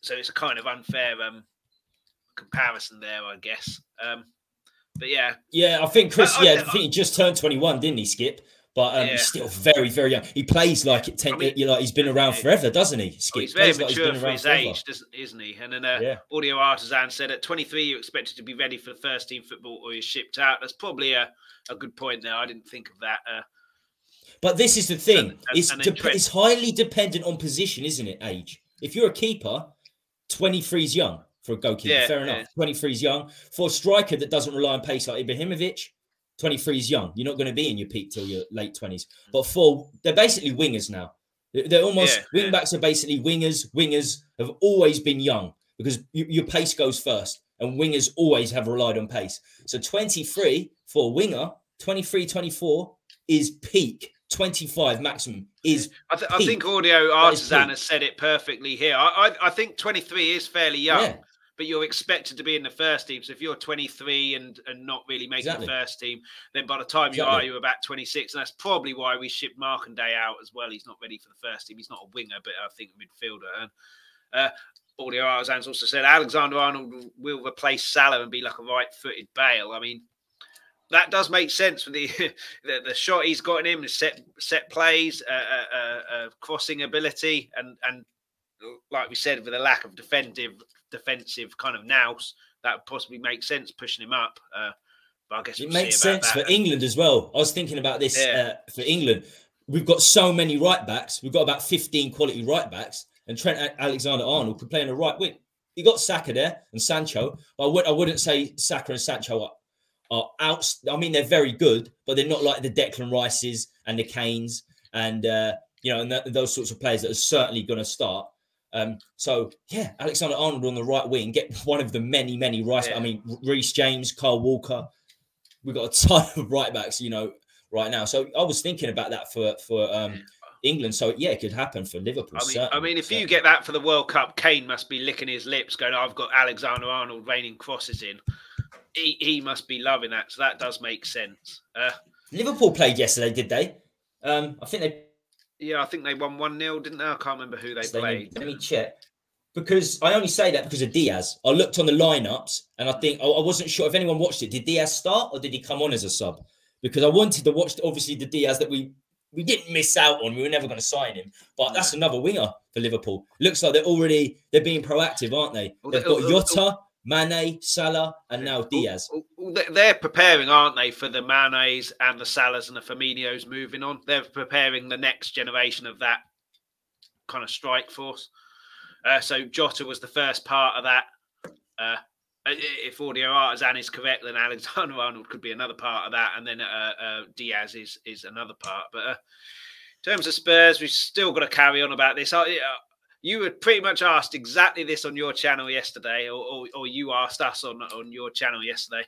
so it's a kind of unfair um, comparison there, I guess. Um, but yeah, Yeah, I think Chris. I- I yeah, I think- think he just turned 21, didn't he, Skipp? But um, Yeah. he's still very, very young. He plays like it. Ten, I mean, you know, like he's been around forever, doesn't he? Skipp he's very like mature been for his forever. age, doesn't, isn't he? And then uh, Yeah. Audio Artisan said at 23, you're expected to be ready for the first team football or you're shipped out. That's probably a, a good point there. I didn't think of that. Uh, But this is the thing. And- it's, and then dep- Trent- it's highly dependent on position, isn't it? Age. If you're a keeper, 23 is young for a goalkeeper. Yeah, Fair enough. yeah. 23 is young. For a striker that doesn't rely on pace like Ibrahimovic, 23 is young. You're not going to be in your peak till your late 20s. But for they're basically wingers now. They're almost Mm. Yeah, wing backs are basically wingers. Wingers have always been young because your pace goes first, and wingers always have relied on pace. So 23 for a winger, 23, 24 is peak. 25 maximum is I, th- I think Audio Artisan has said it perfectly here. I, I, I think 23 is fairly young, Yeah. But you're expected to be in the first team. So if you're 23 and, and not really making Exactly. the first team, then by the time you are, you're about 26. And that's probably why we shipped Mark and Day out as well. He's not ready for the first team. He's not a winger, but I think a midfielder. And uh, Audio Artisan's also said Alexander Arnold will- replace Salah and be like a right footed Bale. I mean, that does make sense with the, the the shot he's got in him, the set set plays, uh, uh, uh, uh, crossing ability, and and like we said, with a lack of defensive defensive kind of nous, that would possibly make sense pushing him up. Uh, but I guess It we'll makes sense that. for England as well. I was thinking about this Yeah. uh, for England. We've got so many right backs. We've got about 15 quality right backs, and Trent Alexander Arnold could play in a right wing. You got Saka there and Sancho, but I, would, I wouldn't say Saka and Sancho are, are out. I mean, they're very good, but they're not like the Declan Rices and the Kanes and, uh, you know, and th- those sorts of players that are certainly going to start. Um, so yeah, Alexander Arnold on the right wing, get one of the many, many right. Yeah. I mean, Reece James, Kyle Walker. We've got a ton of right backs, you know, right now. So I was thinking about that for for um, England. So yeah, it could happen for Liverpool. I mean, I mean, if you get that for the World Cup, Kane must be licking his lips, going, "I've got Alexander Arnold raining crosses in." He, he must be loving that. So that does make sense. Uh, Liverpool played yesterday, did they? Um, I think they yeah, I think they won one 0 didn't they? I can't remember who they Let me, played. let me check. Because I only say that because of Diaz. I looked on the lineups and I think I I wasn't sure if anyone watched it. Did Diaz start or did he come on as a sub? Because I wanted to watch obviously the Diaz that we we didn't miss out on. We were never going to sign him, but that's another winger for Liverpool. Looks like they're already they're being proactive, aren't they? They've got Jota, Mane, Salah, and now Diaz. Well, well, they- They're preparing, aren't they, for the Manes and the Salahs and the Firminos moving on? They're preparing the next generation of that kind of strike force. Uh, so Jota was the first part of that. Uh, if Audio Artisan is correct, then Alexander Arnold could be another part of that, and then uh, uh, Diaz is is another part. But uh, in terms of Spurs, we've still got to carry on about this. I, uh, you were pretty much asked exactly this on your channel yesterday, or, or, or you asked us on, on your channel yesterday.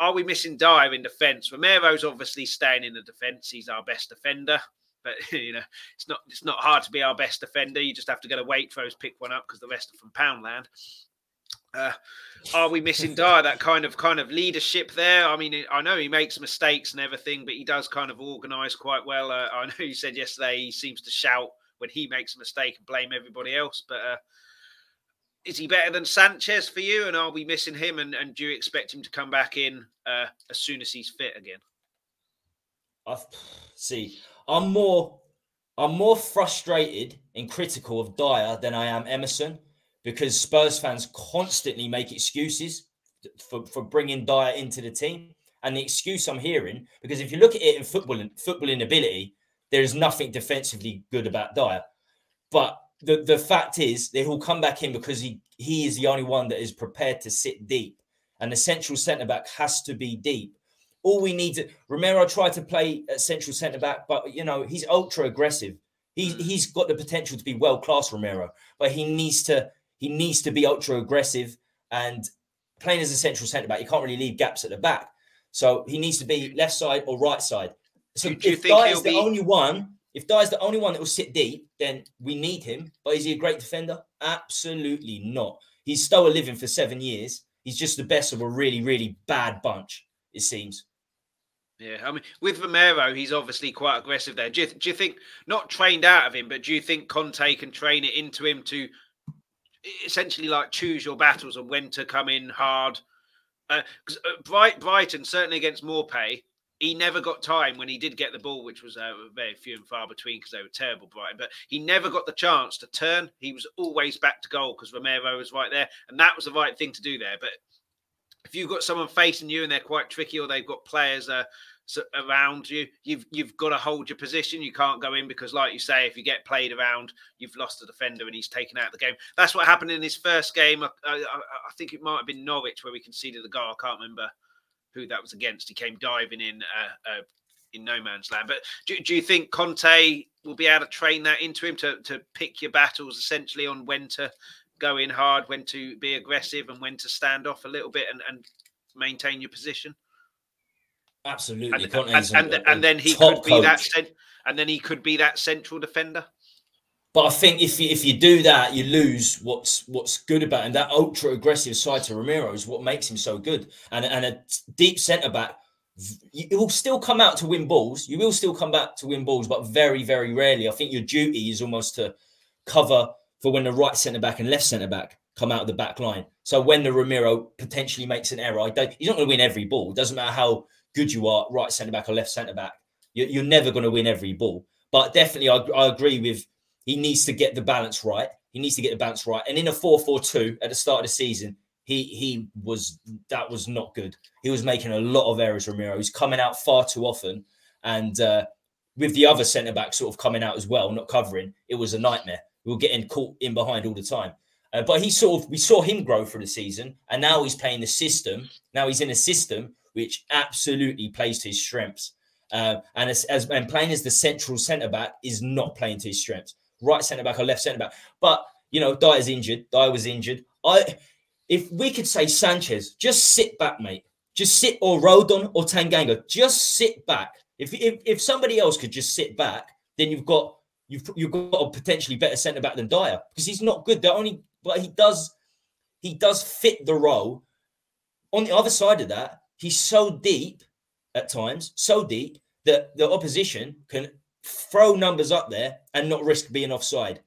Are we missing Dier in defence? Romero's obviously staying in the defence. He's our best defender. But you know, it's not it's not hard to be our best defender. You just have to get a go to Waitrose, pick one up because the rest are from Poundland. Uh, are we missing Dier? That kind of kind of leadership there. I mean, I know he makes mistakes and everything, but he does kind of organise quite well. Uh, I know you said yesterday he seems to shout when he makes a mistake and blame everybody else. But uh, is he better than Sanchez for you? And are we missing him? And, and do you expect him to come back in uh, as soon as he's fit again? I see. I'm more, I'm more frustrated and critical of Dier than I am Emerson because Spurs fans constantly make excuses for, for bringing Dier into the team. And the excuse I'm hearing, because if you look at it in football, footballing ability, there is nothing defensively good about Dier. But the, the fact is that he'll come back in because he, he is the only one that is prepared to sit deep. And the central centre back has to be deep. All we need to Romero tried to play at central centre back, but you know, he's ultra aggressive. He's mm. he's got the potential to be world class, Romero, but he needs to he needs to be ultra aggressive and playing as a central centre back. He can't really leave gaps at the back, so he needs to be left side or right side. So do, do if Dier's the be... only one, if Dier's the only one that will sit deep, then we need him. But is he a great defender? Absolutely not. He's still a living for seven years. He's just the best of a really, really bad bunch. It seems. Yeah, I mean, with Romero, he's obviously quite aggressive there. Do you, do you think not trained out of him, but do you think Conte can train it into him to essentially like choose your battles and when to come in hard? Because uh, uh, Bright, Brighton certainly against Maupay, he never got time when he did get the ball, which was uh, very few and far between because they were terrible, Brighton. But he never got the chance to turn. He was always back to goal because Romero was right there, and that was the right thing to do there. But if you've got someone facing you and they're quite tricky, or they've got players uh, around you, you've you've got to hold your position. You can't go in because, like you say, if you get played around, you've lost the defender and he's taken out the game. That's what happened in his first game. I, I, I think it might have been Norwich where we conceded the goal. I can't remember who that was against. He came diving in uh, uh, in no man's land. But do, do you think Conte will be able to train that into him to to pick your battles essentially on when to go in hard, when to be aggressive, and when to stand off a little bit and, and maintain your position. Absolutely, and, and, and, then he could be coach. that, and then he could be that central defender. But I think if you, if you do that, you lose what's what's good about him. That ultra aggressive side to Romero is what makes him so good. And and a deep centre back, it will still come out to win balls. You will still come back to win balls, but very very rarely. I think your duty is almost to cover for when the right centre back and left centre back come out of the back line. So when the Romero potentially makes an error, he's not going to win every ball. It doesn't matter how good you are, right centre back or left centre back. You're, you're, never going to win every ball. But definitely, I, I, agree with he needs to get the balance right. He needs to get the balance right. And in a 4 4 2 at the start of the season, he he was that was not good. He was making a lot of errors, Romero. He's coming out far too often. And uh, with the other centre back sort of coming out as well, not covering, it was a nightmare we were getting caught in behind all the time. Uh, but he sort of we saw him grow through the season, and now he's playing the system. Now he's in a system which absolutely plays to his strengths. Uh, and as, as and playing as the central centre back is not playing to his strengths. Right centre back or left centre back. But you know, Dier's injured. Dier was injured. I if we could say Sanchez, just sit back, mate. Just sit or Rodon or Tanganga. Just sit back. If, if if somebody else could just sit back, then you've got you've you've got a potentially better centre back than Dier because he's not good. The only but he does he does fit the role. On the other side of that, he's so deep at times, so deep that the opposition can throw numbers up there and not risk being offside.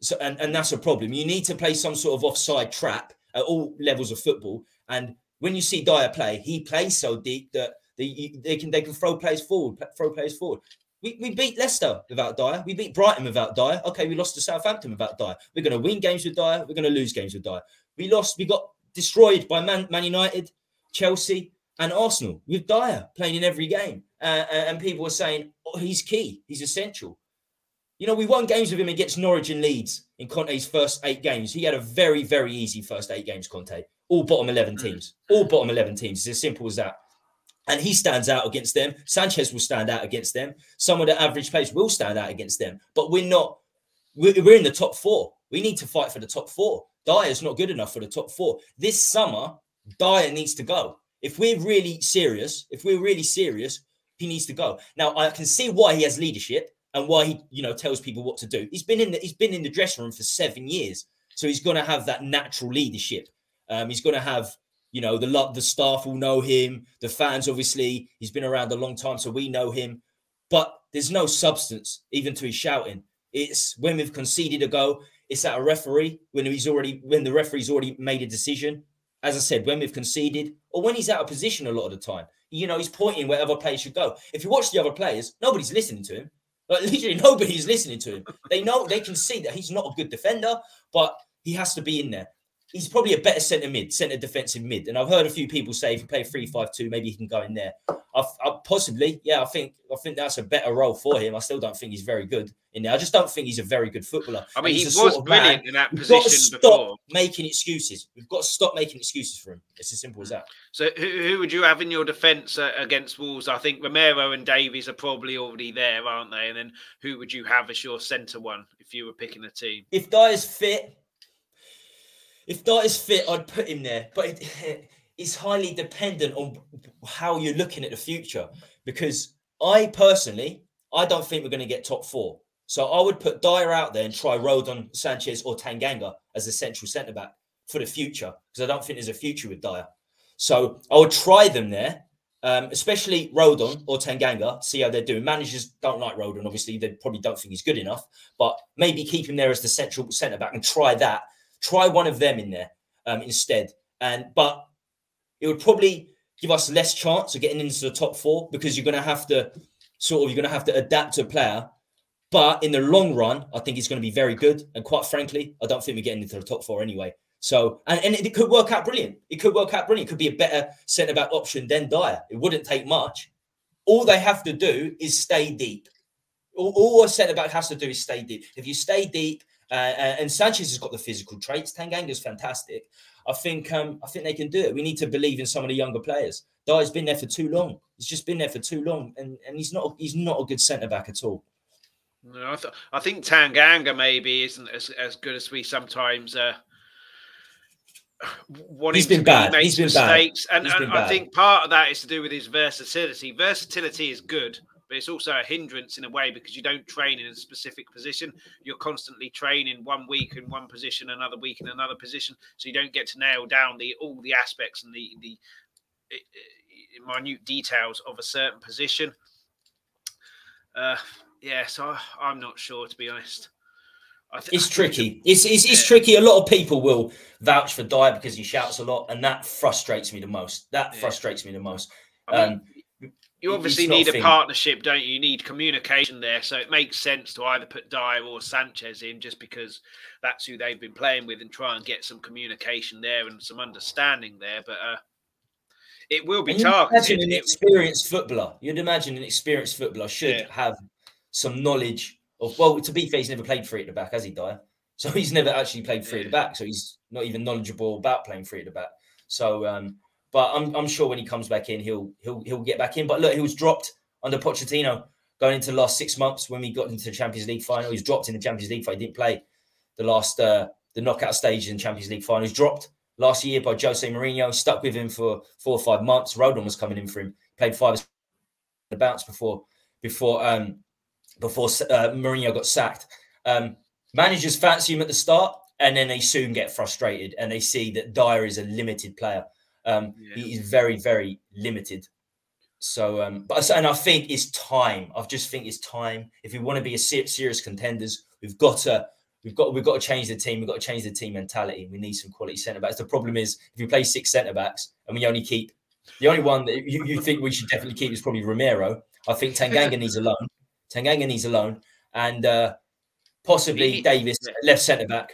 So and, and that's a problem. You need to play some sort of offside trap at all levels of football. And when you see Dier play, he plays so deep that they, they can they can throw players forward, throw players forward. We, we beat Leicester without Dier. We beat Brighton without Dier. Okay, we lost to Southampton without Dier. We're going to win games with Dier. We're going to lose games with Dier. We lost. We got destroyed by Man, Man United, Chelsea, and Arsenal with Dier playing in every game. Uh, and people were saying oh, he's key. He's essential. You know, we won games with him against Norwich and Leeds in Conte's first eight games. He had a very, very easy first eight games, Conte. All bottom 11 teams. All bottom 11 teams. It's as simple as that and he stands out against them. Sanchez will stand out against them. Some of the average players will stand out against them, but we're not. We're in the top four. We need to fight for the top four. Dier's not good enough for the top four. This summer, Dier needs to go. If we're really serious, if we're really serious, he needs to go. Now I can see why he has leadership and why he, you know, tells people what to do. He's been in the he's been in the dressing room for seven years, so he's going to have that natural leadership. Um, he's going to have you know, the the staff will know him. The fans, obviously, he's been around a long time, so we know him. But there's no substance even to his shouting. It's when we've conceded a goal. It's at a referee when he's already when the referee's already made a decision. As I said, when we've conceded or when he's out of position a lot of the time. You know, he's pointing where other players should go. If you watch the other players, nobody's listening to him. Like literally nobody's listening to him. They know they can see that he's not a good defender, but he has to be in there he's probably a better centre mid, centre defensive mid. And I've heard a few people say if you play three five two, maybe he can go in there. I, I, possibly, yeah, I think I think that's a better role for him. I still don't think he's very good in there. I just don't think he's a very good footballer. I mean, he was brilliant man. in that position. We've got to stop before. Making excuses. We've got to stop making excuses for him. It's as simple as that. So, who, who would you have in your defence uh, against Wolves? I think Romero and Davies are probably already there, aren't they? And then who would you have as your centre one if you were picking a team? If Dier's fit, if Dart is fit, I'd put him there. But it, it's highly dependent on how you're looking at the future. Because I personally, I don't think we're going to get top four. So I would put Dier out there and try Rodon, Sanchez, or Tanganga as a central centre back for the future because I don't think there's a future with Dier. So I would try them there, um, especially Rodon or Tanganga, see how they're doing. Managers don't like Rodon, obviously. They probably don't think he's good enough, but maybe keep him there as the central centre back and try that Try one of them in there um, instead. And but it would probably give us less chance of getting into the top four because you're going to have to sort of you're going to have to adapt to a player. But in the long run, I think he's going to be very good. And quite frankly, I don't think we're getting into the top four anyway. So, and, and it could work out brilliant. It could work out brilliant. It could be a better centre back option than Dier. It wouldn't take much. All they have to do is stay deep. All, all a centre back has to do is stay deep. If you stay deep uh, uh, and Sanchez has got the physical traits. Tanganga's fantastic. I think um, I think they can do it. We need to believe in some of the younger players. Dier's been there for too long. He's just been there for too long, and, and he's not he's not a good centre back at all. No, I, th- I think Tanganga maybe isn't as, as good as we sometimes uh, want he's been bad. He's been mistakes. bad. And, and I think part of that is to do with his versatility. Versatility is good, but it's also a hindrance in a way because you don't train in a specific position. You're constantly training one week in one position, another week in another position, so you don't get to nail down the all the aspects and the the minute details of a certain position. Uh, yeah, so I'm not sure to be honest. Th- it's tricky. It's, it's, it's yeah. tricky. A lot of people will vouch for Dier because he shouts a lot, and that frustrates me the most. That yeah. frustrates me the most. I mean, um, you obviously need a partnership, don't you? You need communication there. So it makes sense to either put Dier or Sanchez in just because that's who they've been playing with and try and get some communication there and some understanding there. But uh, it will be targeted. Imagine an experienced footballer. You'd imagine an experienced footballer should yeah. have some knowledge of, well, to be fair, he's never played free at the back, has he, Dier? So he's never actually played free yeah. at the back. So he's not even knowledgeable about playing free at the back. So, um, but I'm, I'm sure when he comes back in, he'll he'll he'll get back in. But look, he was dropped under Pochettino going into the last six months when we got into the Champions League final. He was dropped in the Champions League final. He didn't play the last uh, the knockout stage in Champions League final. He was dropped last year by Jose Mourinho. Stuck with him for four or five months. Rodon was coming in for him. Played five the bounce before before um before uh, Mourinho got sacked. Um, managers fancy him at the start, and then they soon get frustrated and they see that Dier is a limited player. Um, yeah. He is very, very limited. So, um, but and I think it's time. I just think it's time. If we want to be a serious contenders, we've got to, we've got, we've got to change the team. We've got to change the team mentality. We need some quality centre backs. The problem is, if we play six centre backs and we only keep the only one that you, you think we should definitely keep is probably Romero. I think Tanganga needs a loan. Tanganga needs a loan, and uh, possibly Davies left centre back.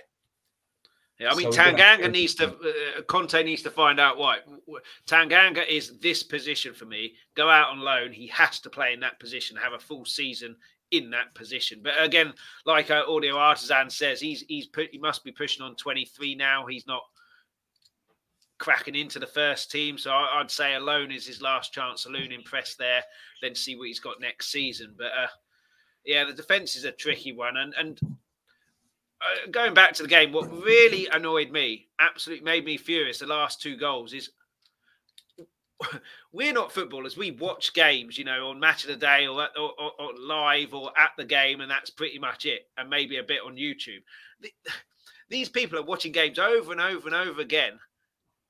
Yeah, I mean, so Tanganga needs to, uh, Conte needs to find out why. Tanganga is this position for me. Go out on loan. He has to play in that position, have a full season in that position. But again, like uh, Audio Artisan says, he's he's put, he must be pushing on 23 now. He's not cracking into the first team. So I, would say alone is his last chance. Alone impress there, then see what he's got next season. But uh, yeah, the defense is a tricky one. And, and uh, going back to the game, what really annoyed me, absolutely made me furious, the last two goals is we're not footballers. We watch games, you know, on match of the day or, or, or, or, live or at the game, and that's pretty much it. And maybe a bit on YouTube. The, these people are watching games over and over and over again,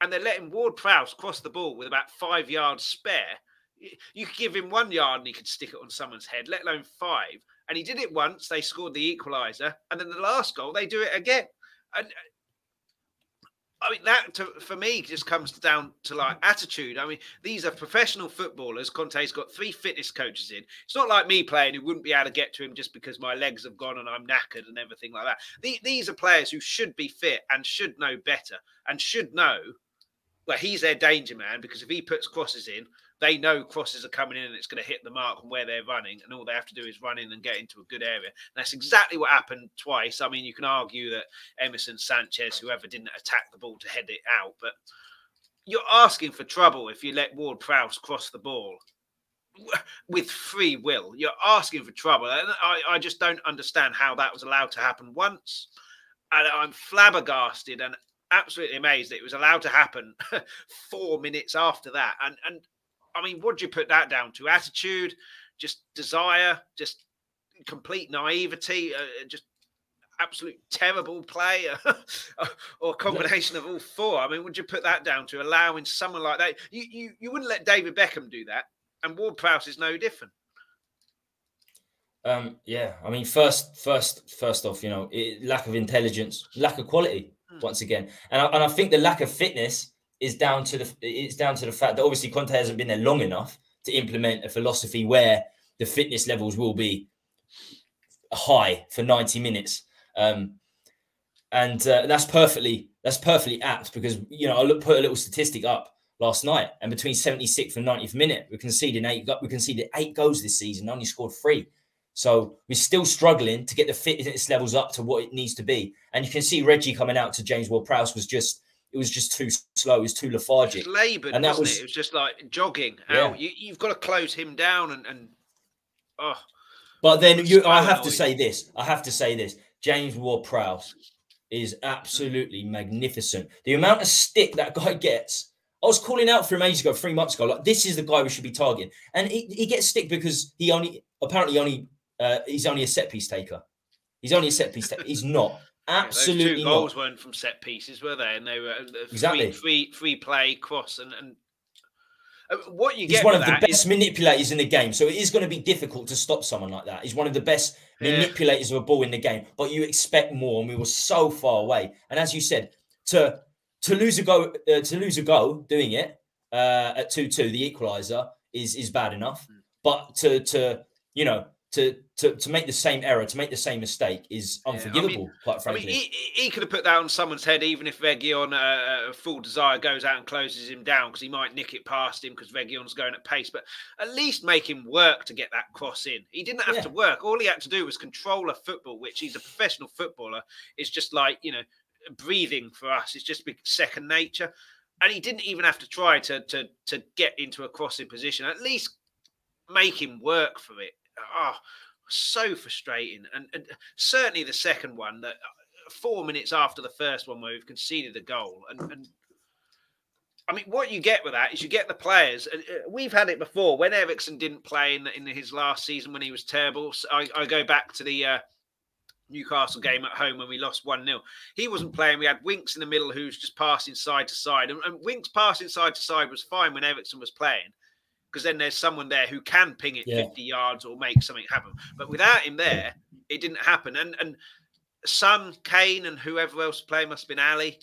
and they're letting Ward Prowse cross the ball with about five yards spare. You could give him one yard and he could stick it on someone's head, let alone five. And he did it once. They scored the equaliser, and then the last goal they do it again. And uh, I mean, that to, for me just comes down to like attitude. I mean, these are professional footballers. Conte's got three fitness coaches in. It's not like me playing who wouldn't be able to get to him just because my legs have gone and I'm knackered and everything like that. The, these are players who should be fit and should know better and should know well, he's their danger man because if he puts crosses in, they know crosses are coming in and it's going to hit the mark and where they're running, and all they have to do is run in and get into a good area. And that's exactly what happened twice. I mean, you can argue that Emerson Sanchez, whoever didn't attack the ball to head it out, but you're asking for trouble if you let Ward Prowse cross the ball with free will. You're asking for trouble. And I, I just don't understand how that was allowed to happen once. And I'm flabbergasted and absolutely amazed that it was allowed to happen four minutes after that. And and I mean, what do you put that down to? Attitude, just desire, just complete naivety, uh, just absolute terrible play, or a combination of all four. I mean, would you put that down to allowing someone like that? You you, you wouldn't let David Beckham do that, and Ward Prowse is no different. Um, yeah, I mean, first, first, first off, you know, it, lack of intelligence, lack of quality. Once again, and I, and I think the lack of fitness is down to the it's down to the fact that obviously Conte hasn't been there long enough to implement a philosophy where the fitness levels will be high for 90 minutes. Um, and uh, that's perfectly that's perfectly apt because you know I look, put a little statistic up last night, and between 76th and 90th minute, we conceded eight we conceded eight goals this season, only scored three. So we're still struggling to get the fitness levels up to what it needs to be. And you can see Reggie coming out to James Ward Prowse was just it was just too slow. It was too lethargic. laboured, and that was it? it? was just like jogging yeah. out. You, have got to close him down and, and oh. But then you, I have to say this. I have to say this. James Ward Prowse is absolutely magnificent. The amount of stick that guy gets. I was calling out for him ages ago, three months ago. Like this is the guy we should be targeting, and he, he gets stick because he only apparently only uh, he's only a set piece taker. He's only a set piece taker. He's not. Absolutely, yeah, goals not. weren't from set pieces, were they? And they were uh, exactly free, free, free play cross and, and uh, what you get. He's one of the best is... manipulators in the game, so it is going to be difficult to stop someone like that. He's one of the best yeah. manipulators of a ball in the game, but you expect more, and we were so far away. And as you said, to to lose a go, uh, to lose a goal doing it uh, at two two, the equaliser is is bad enough, mm. but to to you know to to to make the same error, to make the same mistake is unforgivable. Yeah, I mean, quite frankly, I mean, he, he, could have put that on someone's head, even if Reguilon, uh, full desire, goes out and closes him down because he might nick it past him because Reguilon's going at pace. But at least make him work to get that cross in. He didn't have yeah. to work. All he had to do was control a football, which he's a professional footballer. It's just like you know, breathing for us. It's just second nature. And he didn't even have to try to to to get into a crossing position. At least make him work for it oh, so frustrating. And, and, certainly the second one that uh, four minutes after the first one where we've conceded a goal and, and I mean, what you get with that is you get the players. Uh, we've had it before when Eriksen didn't play in, in his last season when he was terrible. So I, I, go back to the uh, Newcastle game at home when we lost 1 0. He wasn't playing. We had Winks in the middle who's just passing side to side. And, and Winks passing side to side was fine when Eriksen was playing because then there's someone there who can ping it yeah. 50 yards or make something happen. But without him there, it didn't happen. And and Son, Kane, and whoever else playing must have been Alli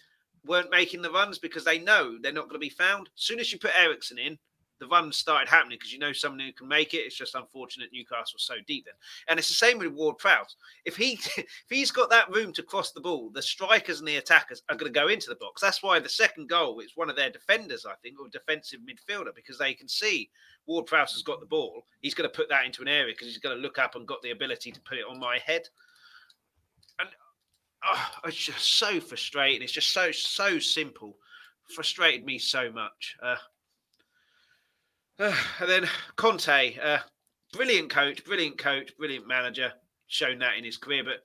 weren't making the runs because they know they're not going to be found. As soon as you put Eriksen in, the runs started happening because you know someone who can make it. It's just unfortunate Newcastle so deep then. And it's the same with Ward Prowse. If he if he's got that room to cross the ball, the strikers and the attackers are going to go into the box. That's why the second goal is one of their defenders, I think, or defensive midfielder, because they can see Ward Prowse has got the ball. He's going to put that into an area because he's going to look up and got the ability to put it on my head. And oh, it's just so frustrating. It's just so so simple. Frustrated me so much. Uh, and then Conte, uh, brilliant coach, brilliant coach, brilliant manager, shown that in his career. But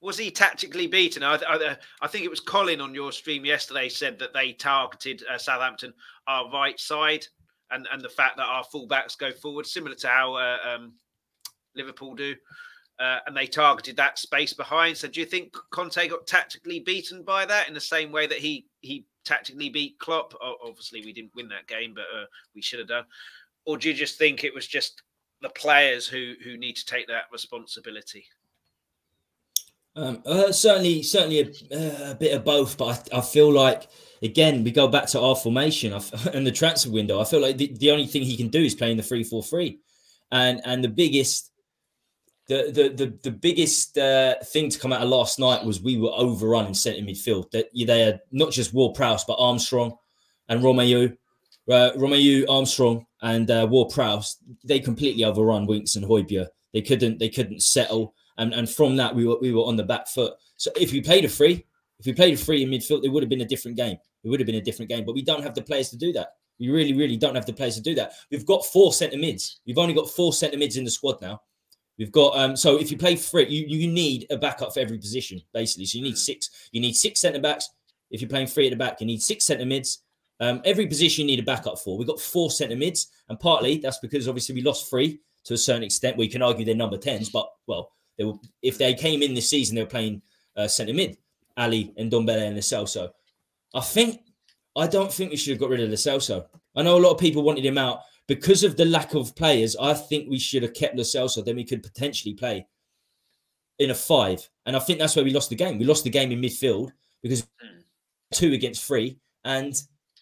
was he tactically beaten? I, I, I think it was Colin on your stream yesterday said that they targeted uh, Southampton our right side and, and the fact that our fullbacks go forward, similar to how uh, um, Liverpool do. Uh, and they targeted that space behind. So, do you think Conte got tactically beaten by that in the same way that he he tactically beat Klopp. Obviously, we didn't win that game, but uh, we should have done. Or do you just think it was just the players who who need to take that responsibility? Um, uh, certainly, certainly a, a, bit of both, but I, I, feel like again we go back to our formation and the transfer window. I feel like the, the only thing he can do is playing the three four three, and and the biggest the the the, the biggest uh, thing to come out of last night was we were overrun in centre midfield. That they had not just Ward Prowse but Armstrong and Romeu, uh, Romeu Armstrong and uh, Ward Prowse. They completely overrun Winks and Højbjerg. They couldn't they couldn't settle and and from that we were we were on the back foot. So if we played a free, if we played a free in midfield, it would have been a different game. It would have been a different game. But we don't have the players to do that. We really, really don't have the players to do that. We've got four centre mids. We've only got four centre mids in the squad now. We've got um, so if you play free, you, you need a backup for every position, basically. So you need six, you need six centre backs. If you're playing three at the back, you need six centre mids. Um, every position you need a backup for. We've got four centre mids, and partly that's because obviously we lost three to a certain extent. We can argue they're number tens, but well, they were, if they came in this season, they were playing uh, centre mid, Alli and Ndombele and Lo Celso. I think I don't think we should have got rid of Lo Celso. I know a lot of people wanted him out because of the lack of players. I think we should have kept Lo Celso. Then we could potentially play in a five, and I think that's where we lost the game. We lost the game in midfield because two against three, and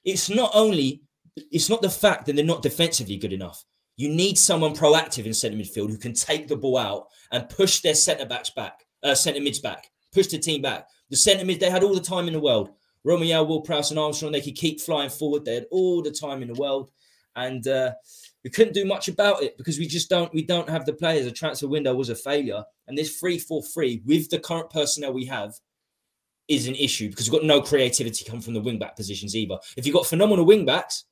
it's not only it's not the fact that they're not defensively good enough. You need someone proactive in centre midfield who can take the ball out and push their centre backs back, uh, centre mids back, push the team back. The centre mid, they had all the time in the world. Romeu, Ward Prowse, and Armstrong, they could keep flying forward. They had all the time in the world, and uh, we couldn't do much about it because we just don't we don't have the players. The transfer window was a failure, and this three four three with the current personnel we have is an issue because we've got no creativity come from the wing back positions either. If you've got phenomenal wing backs,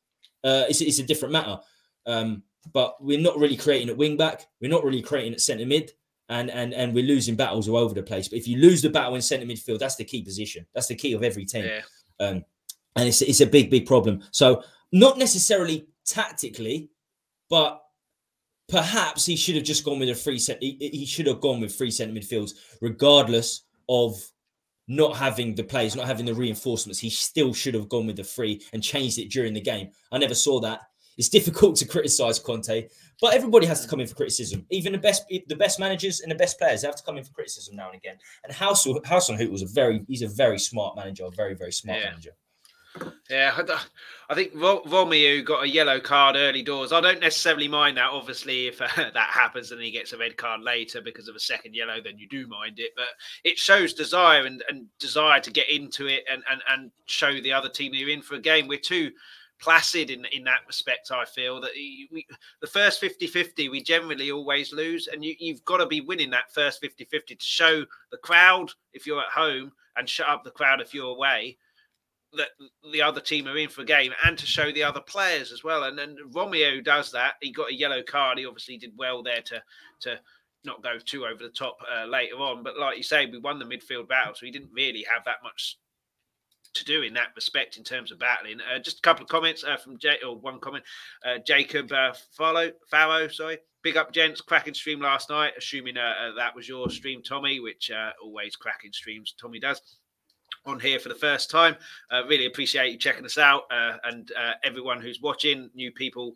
uh, it's, it's a different matter. Um, but we're not really creating at wing back. We're not really creating at centre mid, and and and we're losing battles all over the place. But if you lose the battle in centre midfield, that's the key position. That's the key of every team. Yeah. Um, and it's it's a big big problem. So not necessarily tactically, but perhaps he should have just gone with a free set. He, he should have gone with three centre midfields, regardless of not having the players, not having the reinforcements. He still should have gone with the free and changed it during the game. I never saw that. It's difficult to criticize Conte, but everybody has to come in for criticism. Even the best, the best managers and the best players have to come in for criticism now and again. And House, Hasenhüttl was a very, he's a very smart manager, a very, very smart yeah. manager. Yeah, I think Romeu got a yellow card early doors. I don't necessarily mind that. Obviously, if uh, that happens and he gets a red card later because of a second yellow, then you do mind it. But it shows desire and, and desire to get into it and, and, and show the other team you're in for a game. We're too placid in in that respect. I feel that we, the first 50-50 we generally always lose, and you, you've got to be winning that first 50-50 to show the crowd if you're at home and shut up the crowd if you're away that the other team are in for a game and to show the other players as well. And then Romeu does that. He got a yellow card. He obviously did well there to to not go too over the top uh, later on. But like you say, we won the midfield battle, so he didn't really have that much to do in that respect in terms of battling. Uh, just a couple of comments uh, from Jay, or one comment. Uh, Jacob uh, Farrow, Farrow, sorry. Big up, gents. Cracking stream last night. Assuming uh, uh, that was your stream, Tommy, which uh, always cracking streams Tommy does on here for the first time. Uh, really appreciate you checking us out uh, and uh, everyone who's watching, new people,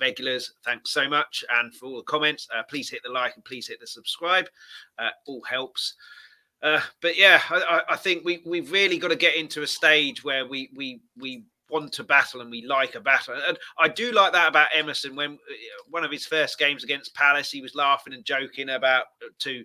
regulars, thanks so much. And for all the comments, please hit the like and please hit the subscribe. all helps. Uh, but yeah, I, I, think we we've really got to get into a stage where we we we want to battle and we like a battle. And I do like that about Emerson. When uh, one of his first games against Palace, he was laughing and joking about uh, to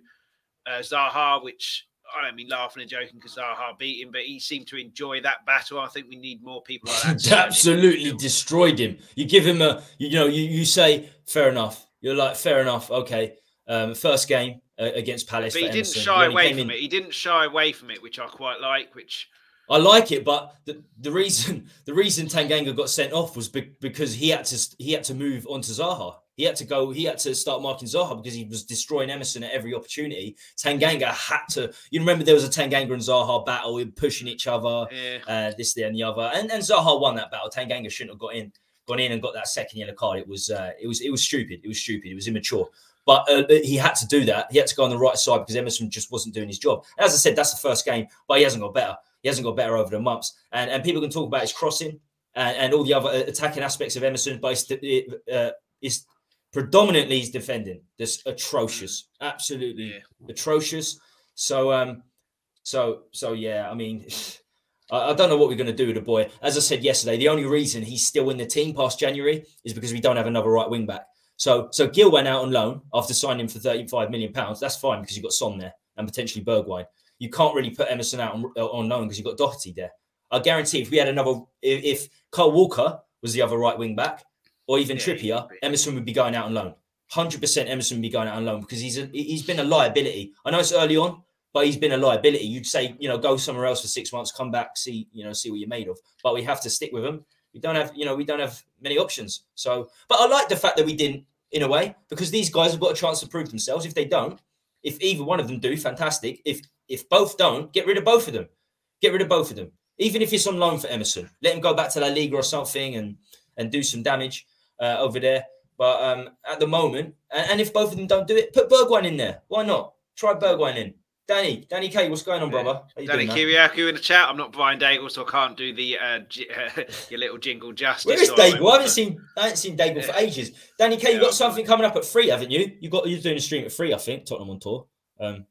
uh, Zaha, which I don't mean laughing and joking because Zaha beat him, but he seemed to enjoy that battle. I think we need more people like that. Absolutely destroyed him. You give him a, you know, you, you say fair enough. You're like fair enough. Okay, um, first game, uh, against Palace. But he didn't Emerson. shy away from in... it. He didn't shy away from it, which I quite like. Which I like it, but the, the reason the reason Tanganga got sent off was be, because he had to he had to move on to Zaha. He had to go. He had to start marking Zaha because he was destroying Emerson at every opportunity. Tanganga had to. You remember there was a Tanganga and Zaha battle, pushing each other, yeah. uh, this, there, and the other. And, and Zaha won that battle. Tanganga shouldn't have got in, gone in and got that second yellow card. It was, uh, it was, it was stupid. It was stupid. It was immature. But uh, he had to do that. He had to go on the right side because Emerson just wasn't doing his job. As I said, that's the first game, but he hasn't got better. He hasn't got better over the months. And, and people can talk about his crossing and, and all the other uh, attacking aspects of Emerson, but it's, uh, it's predominantly his defending. That's atrocious, absolutely yeah. atrocious. So um, so so yeah, I mean. I, don't know what we're going to do with the boy. As I said yesterday, the only reason he's still in the team past January is because we don't have another right wing back. So so Gil went out on loan after signing him for 35 million pounds. That's fine because you've got Son there and potentially Bergwijn. You can't really put Emerson out on, on loan because you've got Doherty there. I guarantee if we had another, if, if Kyle Walker was the other right wing back, or even yeah, Trippier, Emerson would be going out on loan. Hundred percent, Emerson would be going out on loan because he's a, he's been a liability. I know it's early on, but he's been a liability. You'd say, you know, go somewhere else for six months, come back, see, you know, see what you're made of. But we have to stick with him. We don't have, you know, we don't have many options. So, but I like the fact that we didn't, in a way, because these guys have got a chance to prove themselves. If they don't, if either one of them do, fantastic. If if both don't, get rid of both of them. Get rid of both of them. Even if it's on loan for Emerson, let him go back to La Liga or something and and do some damage uh, over there. But um, at the moment, and, and, if both of them don't do it, put Bergwijn in there. Why not? Try Bergwijn in. Danny, Danny K, what's going on, brother? Danny Kiriakou in the chat. I'm not Brian Daigle, so I can't do the uh, uh, your little jingle justice. Where is Daigle? I haven't seen I haven't seen Daigle for ages. Danny K, you got something coming up at three, haven't you? You got you're doing a stream at three, I think. Tottenham on tour. Um,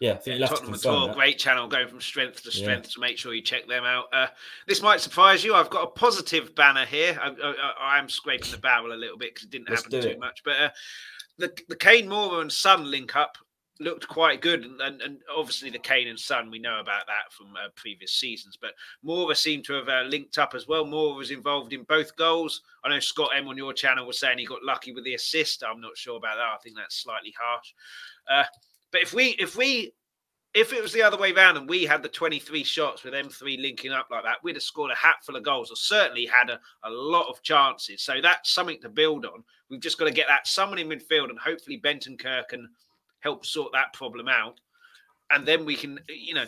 yeah, I think yeah, Tottenham tour, that. great channel, going from strength to strength. Yeah. So make sure you check them out. Uh, this might surprise you. I've got a positive banner here. I, am scraping the barrel a little bit because it didn't Let's happen too it. much, but. Uh, the, the Kane Moura and Son link up looked quite good, and, and, and, obviously the Kane and Son, we know about that from uh, previous seasons. But Moura seemed to have uh, linked up as well. Moura was involved in both goals. I know Scott M on your channel was saying he got lucky with the assist. I'm not sure about that. I think that's slightly harsh. Uh, but if we if we if it was the other way around and we had the 23 shots with M3 linking up like that, we'd have scored a hatful of goals or certainly had a, a lot of chances. So that's something to build on. We've just got to get that someone in midfield and hopefully Bentancur can help sort that problem out. And then we can, you know,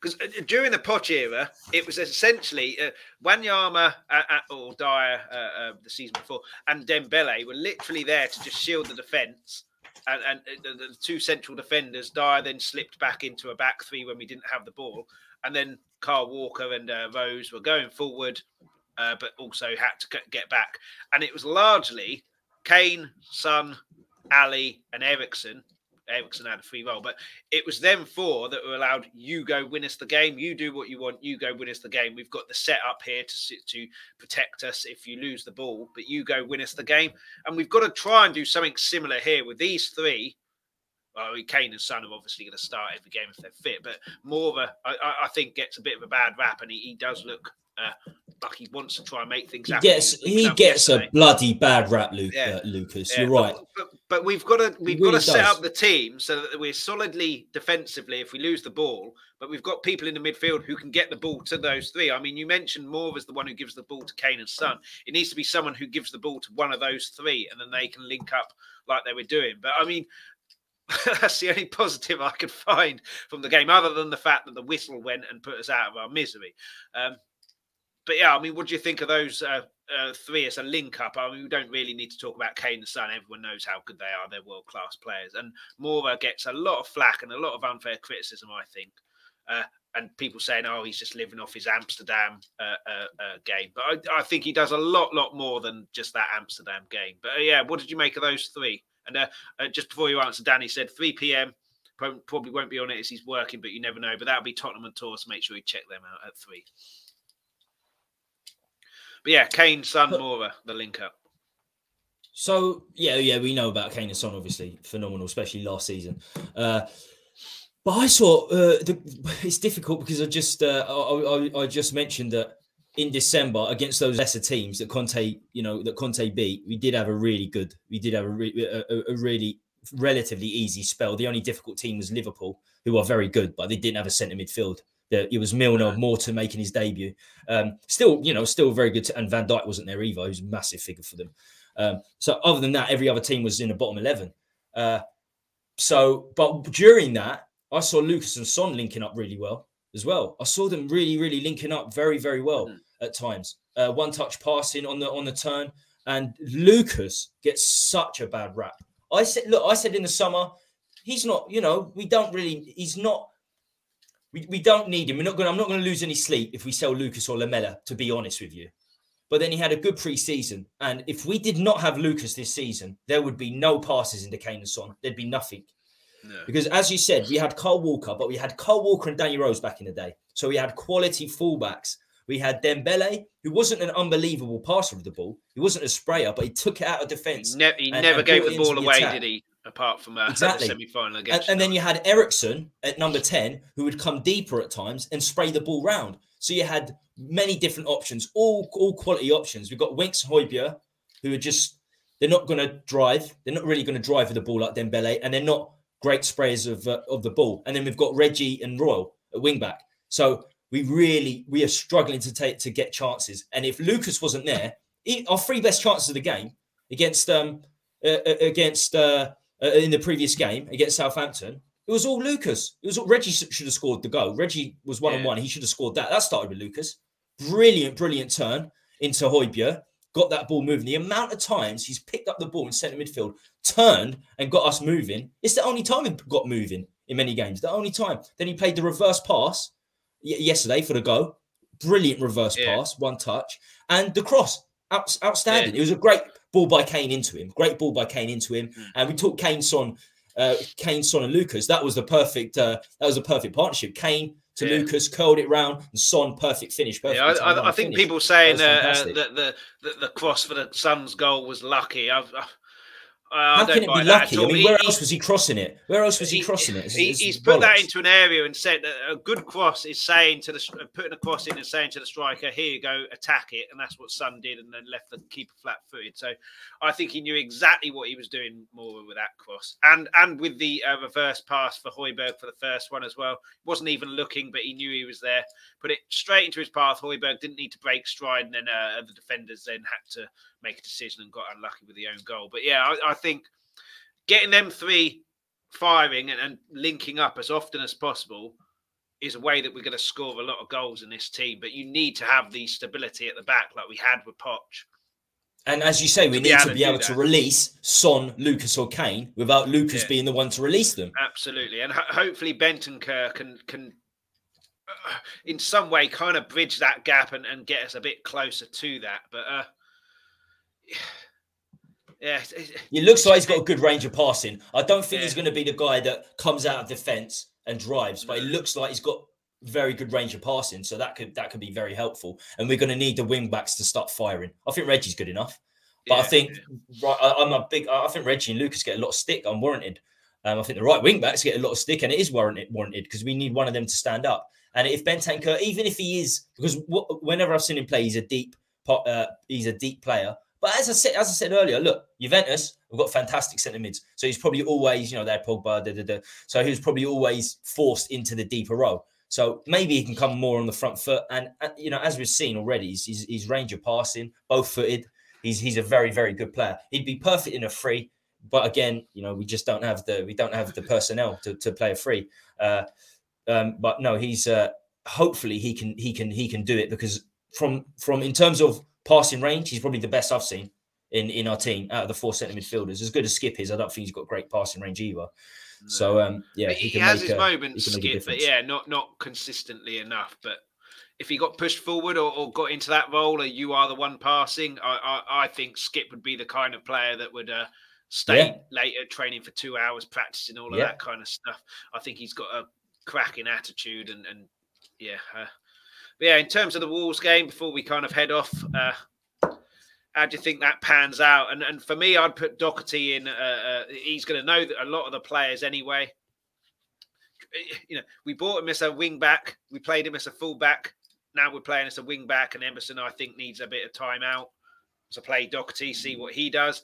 because uh, during the Poch era, it was essentially uh, Wanyama uh, uh, or Dier uh, uh, the season before and Dembele were literally there to just shield the defence. And, and uh, the, the, two central defenders, Dier then slipped back into a back three when we didn't have the ball. And then Kyle Walker and uh, Rose were going forward, uh, but also had to get back. And it was largely Kane, Son, Alli, and Eriksen. Eriksen had a free role, but it was them four that were allowed. You go win us the game. You do what you want. You go win us the game. We've got the setup here to sit to protect us if you lose the ball, but you go win us the game. And we've got to try and do something similar here with these three. Well, Kane and Son are obviously going to start every game if they're fit, but Moura, I, I think, gets a bit of a bad rap, and he, he does look uh, like he wants to try and make things he happen. Gets, he gets a bloody bad rap, Luke, yeah. uh, Lucas. Yeah. You're right. But, but, but, we've got to we've really got to set up the team so that we're solidly defensively if we lose the ball. But we've got people in the midfield who can get the ball to those three. I mean, you mentioned Moura as the one who gives the ball to Kane and Son. It needs to be someone who gives the ball to one of those three, and then they can link up like they were doing. But I mean, that's the only positive I could find from the game, other than the fact that the whistle went and put us out of our misery. Um, but yeah, I mean, what do you think of those uh, uh, three as a link up? I mean, we don't really need to talk about Kane and Son. Everyone knows how good they are. They're world class players. And Moura gets a lot of flack and a lot of unfair criticism, I think. Uh, and people saying, "Oh, he's just living off his Amsterdam uh, uh, uh, game," but I, I, think he does a lot, lot more than just that Amsterdam game. But yeah, what did you make of those three? And just before you answer, Danny said 3 p.m. Probably won't be on it as he's working, but you never know. But that'll be Tottenham and Tour, so make sure you check them out at three. But yeah, Kane, Son, Moura, the link up. So yeah, yeah, we know about Kane and Son, obviously phenomenal, especially last season. Uh, but I saw uh, the, it's difficult because I just uh, I, I, I, just mentioned that in December against those lesser teams that Conte, you know, that Conte beat, we did have a really good, we did have a, re- a, a really relatively easy spell. The only difficult team was Liverpool, who are very good, but they didn't have a centre midfield that it was Milner, Morton making his debut. Um, still, you know, still very good. To, and Van Dijk wasn't there either. He was a massive figure for them. Um, so other than that, every other team was in the bottom eleven. Uh, so, but during that, I saw Lucas and Son linking up really well as well. I saw them really, really linking up very, very well mm. At times. Uh, one touch passing on the on the turn, and Lucas gets such a bad rap. I said, look, I said in the summer, he's not. You know, we don't really. He's not we, we don't need him. We're not going. I'm not going to lose any sleep if we sell Lucas or Lamela. To be honest with you, but then he had a good preseason, and if we did not have Lucas this season, there would be no passes into Kane and Son. There'd be nothing. No. Because as you said, we had Kyle Walker, but we had Kyle Walker and Danny Rose back in the day. So we had quality fullbacks. We had Dembele, who wasn't an unbelievable passer of the ball. He wasn't a sprayer, but he took it out of defence. He, ne- he and, never and gave the ball away, did he? Apart from uh, exactly. the semi-final against. And, and then you had Eriksen at number ten, who would come deeper at times and spray the ball round. So you had many different options, all all quality options. We've got Winks Højbjerg, who are just they're not going to drive. They're not really going to drive with the ball like Dembele, and they're not great sprayers of uh, of the ball. And then we've got Reggie and Royal at wing back. So we really we are struggling to take to get chances. And if Lucas wasn't there, he, our three best chances of the game against um uh, uh against uh, uh, in the previous game against Southampton, it was all Lucas. It was all, Reggie should have scored the goal. Reggie was one on one. He should have scored that. That started with Lucas. Brilliant, brilliant turn into Højbjerg. Got that ball moving. The amount of times he's picked up the ball in centre midfield, turned and got us moving. It's the only time he got moving in many games. The only time. Then he played the reverse pass yesterday for the go. Brilliant reverse yeah. pass, one touch, and the cross. Out, outstanding. Yeah. It was a great ball by Kane into him. Great ball by Kane into him. Mm. And we took Kane, Son, uh, Kane, Son, and Lucas. That was the perfect. Uh, that was a perfect partnership. Kane to yeah. Lucas, curled it round, and Son perfect finish. Perfect yeah, I, I, I think finish. people saying uh, uh, that the, the the cross for the Son's goal was lucky. I've, I've uh, How can it be lucky? I mean, where he, else was he crossing it? Where else was he, he crossing it? It's, he, it's he's put that into an area and said that a good cross is saying to the putting a cross in and saying to the striker, "Here you go, attack it," and that's what Son did, and then left the keeper flat-footed. So, I think he knew exactly what he was doing more with that cross, and and with the uh, reverse pass for Højbjerg for the first one as well. He wasn't even looking, but he knew he was there. Put it straight into his path. Højbjerg didn't need to break stride, and then uh, the defenders then had to make a decision and got unlucky with the own goal. But yeah, I, I think getting them three firing and, and linking up as often as possible is a way that we're going to score a lot of goals in this team. But you need to have the stability at the back like we had with Poch. And as you say, we need to be able to release Son, Lucas, or Kane without Lucas yeah. being the one to release them. Absolutely, and ho- hopefully Bentancur can can uh, in some way kind of bridge that gap and, and get us a bit closer to that. But uh, yeah, it looks like he's got a good range of passing. I don't think yeah. he's going to be the guy that comes out of defence and drives, but it looks like he's got very good range of passing, so that could that could be very helpful. And we're going to need the wing backs to start firing. I think Reggie's good enough, but yeah, I think right, I, am a big. I think Reggie and Lucas get a lot of stick unwarranted. Um, I think the right wing backs get a lot of stick, and it is warranted warranted because we need one of them to stand up. And if Bentancur, even if he is, because whenever I've seen him play, he's a deep, uh, he's a deep player. But as I said, as I said earlier, look, Juventus, we've got fantastic centre mids. So he's probably always, you know, they're Pogba, da, da, da. so he was probably always forced into the deeper role. So maybe he can come more on the front foot. And, uh, you know, as we've seen already, he's, he's, he's range of passing, both footed. He's he's a very very good player. He'd be perfect in a free, but again, you know, we just don't have the we don't have the personnel to, to play a free. Uh, um, but no, he's uh, hopefully he can he can he can do it because from from in terms of passing range, he's probably the best I've seen in, in our team out of the four centre midfielders. As good as Skipp is, I don't think he's got great passing range either. No. So um, yeah, he, he has his a, moments, Skipp, but yeah, not not consistently enough. But if he got pushed forward or, or, got into that role, or you are the one passing, I, I, I think Skipp would be the kind of player that would uh, stay yeah. later training for two hours practicing all of yeah. that kind of stuff. I think he's got a cracking attitude and and yeah. Uh, but yeah, in terms of the Wolves game, before we kind of head off, uh, how do you think that pans out? And and for me, I'd put Doherty in. Uh, uh, he's going to know that a lot of the players anyway. You know, we bought him as a wing back. We played him as a full back. Now we're playing as a wing back, and Emerson, I think, needs a bit of time out to play Doherty, see what he does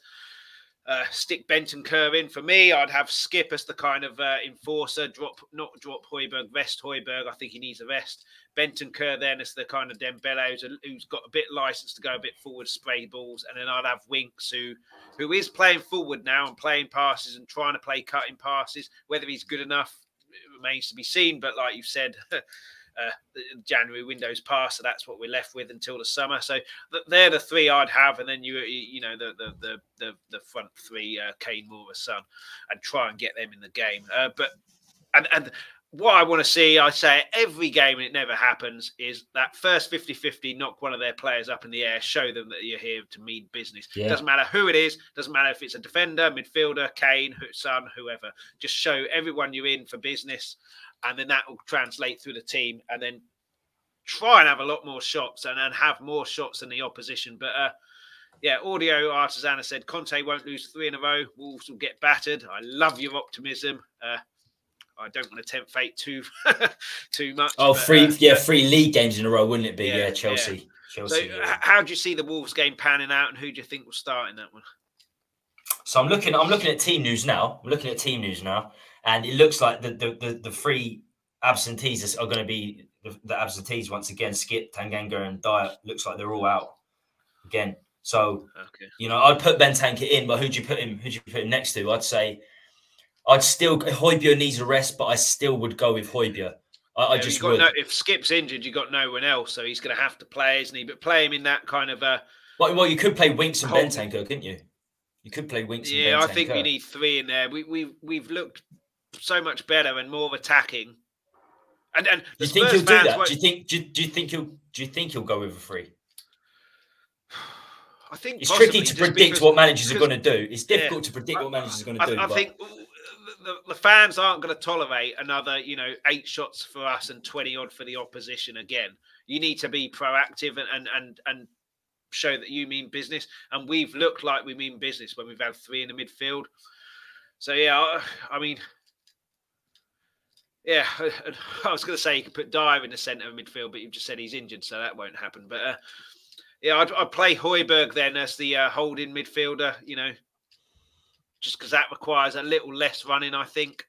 uh, stick Kerr in. For me, I'd have Skipp as the kind of uh, enforcer, drop not drop Højbjerg, rest Højbjerg. I think he needs a rest. Bentancur then as the kind of Dembele who's, who's got a bit license to go a bit forward, spray balls, and then I'd have Winks who who is playing forward now and playing passes and trying to play cutting passes. Whether he's good enough remains to be seen. But like you've said. uh, January windows pass, so that's what we're left with until the summer. So th- they're the three I'd have, and then you you know the the the the, the front three, uh, Kane, Moura, Son, and try and get them in the game. Uh, but and and what I want to see, I say every game, and it never happens, is that first 50 50, knock one of their players up in the air, show them that you're here to mean business. Yeah. Doesn't matter who it is, doesn't matter if it's a defender, midfielder, Kane, Son, whoever. Just show everyone you're in for business, and then that will translate through the team, and then try and have a lot more shots and, and have more shots than the opposition. But uh, yeah, Audio Artisana said Conte won't lose three in a row. Wolves will get battered. I love your optimism. Uh, I don't want to tempt fate too too much. Oh, but, three uh, yeah, three league games in a row, wouldn't it be? Yeah, yeah Chelsea. Yeah. Chelsea. So, yeah. how do you see the Wolves game panning out, and who do you think will start in that one? So I'm looking. I'm looking at team news now. I'm looking at team news now, and it looks like the the the, the three absentees are going to be the, the, absentees once again. Skipp Tanganga, and Dier. Looks like they're all out again. So okay. you know, I'd put Bentancur in, but who'd you put him? Who'd you put him next to? I'd say I'd still Højbjerg needs a rest, but I still would go with Højbjerg. I, yeah, I just would. No, if Skipp's injured, you got no one else, so he's going to have to play, isn't he? But play him in that kind of a. Well, well you could play Winks and cold... Bentancur, couldn't you? You could play Winks. Yeah, I think we need three in there. We we we've looked so much better and more attacking. And and do you think he'll do that? Won't... Do you think do, do you think he'll do you think he'll go with a three? I think it's tricky to predict because, what managers are going to do. It's difficult yeah, to predict what managers are going to do. I, I think the, the fans aren't going to tolerate another, you know, eight shots for us and twenty odd for the opposition again. You need to be proactive and and and, and show that you mean business. And we've looked like we mean business when we've had three in the midfield. So yeah, I, I mean, yeah, I was going to say you could put Dier in the centre of midfield, but you've just said he's injured, so that won't happen. But uh, yeah, I'd, I'd, play Højbjerg then as the uh, holding midfielder. You know, just because that requires a little less running, I think.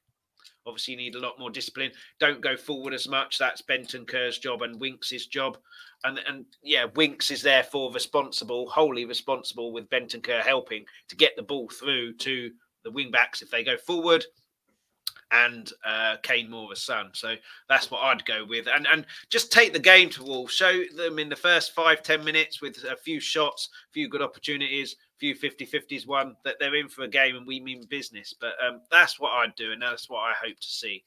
Obviously, you need a lot more discipline. Don't go forward as much. That's Bentancur's job and Winks' job. And and yeah, Winks is therefore responsible, wholly responsible, with Bentancur helping to get the ball through to the wing backs if they go forward and uh, Kane Moura Son. So that's what I'd go with, and and just take the game to Wolves. Show them in the first five ten minutes with a few shots, a few good opportunities, few 50-50s won that they're in for a game and we mean business. But um, that's what I'd do, and that's what I hope to see.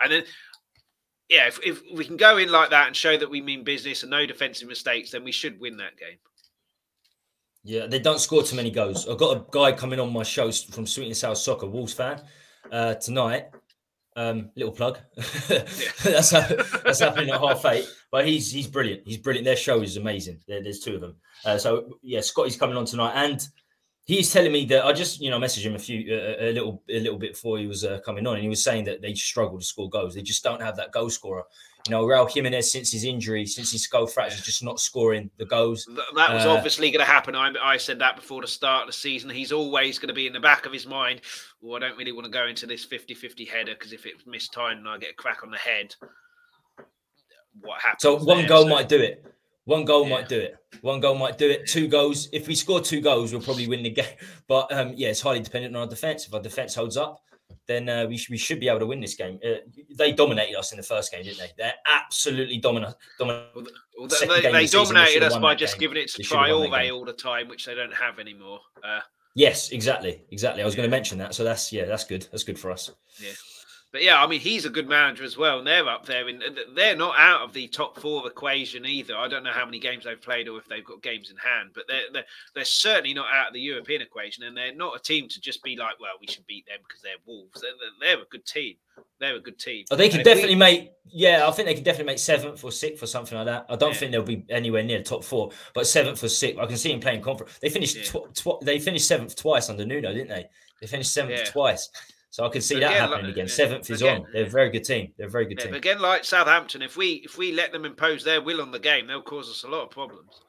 And then, yeah, if, if we can go in like that and show that we mean business and no defensive mistakes, then we should win that game. Yeah, they don't score too many goals. I've got a guy coming on my show from Sweet and Sour Soccer, Wolves fan, uh, tonight. Um, little plug. that's that's happening at half eight. But he's he's brilliant. He's brilliant. Their show is amazing. There, there's two of them. Uh, so yeah, Scotty's coming on tonight, and he's telling me that I just you know messaged him a few uh, a little a little bit before he was uh, coming on, and he was saying that they struggle to score goals. They just don't have that goal scorer. You know, Raul Jimenez since his injury, since his skull fracture, just not scoring the goals. That was uh, obviously going to happen. I, I, said that before the start of the season. He's always going to be in the back of his mind. Well, I don't really want to go into this 50-50 header because if it's mistimed and I get a crack on the head, what happens? So one there? goal so, might do it. One goal yeah. might do it. One goal might do it. Two goals. If we score two goals, we'll probably win the game. But um, yeah, it's highly dependent on our defense. If our defense holds up, then uh, we, sh- we should be able to win this game. Uh, they dominated us in the first game, didn't they? They're absolutely dominant. dominant. Well, they, they, they dominated us by just game. giving it to day all the time, which they don't have anymore. Uh, yes, exactly, exactly. I was yeah. going to mention that. So that's yeah, that's good. That's good for us. Yeah. But yeah, I mean, he's a good manager as well, and they're up there. And they're not out of the top four equation either. I don't know how many games they've played or if they've got games in hand, but they're they're, they're certainly not out of the European equation. And they're not a team to just be like, well, we should beat them because they're Wolves. They're, they're a good team. They're a good team. Oh, they could definitely we... make. Yeah, I think they could definitely make seventh or sixth or something like that. I don't yeah. think they'll be anywhere near the top four, but seventh or sixth. I can see them playing conference. They finished. Yeah. Tw- tw- they finished seventh twice under Nuno, didn't they? They finished seventh yeah. twice. So I can see that happening like, again. Seventh is again, on. They're a very good team. They're a very good yeah, team. again, like Southampton, if we if we let them impose their will on the game, they'll cause us a lot of problems.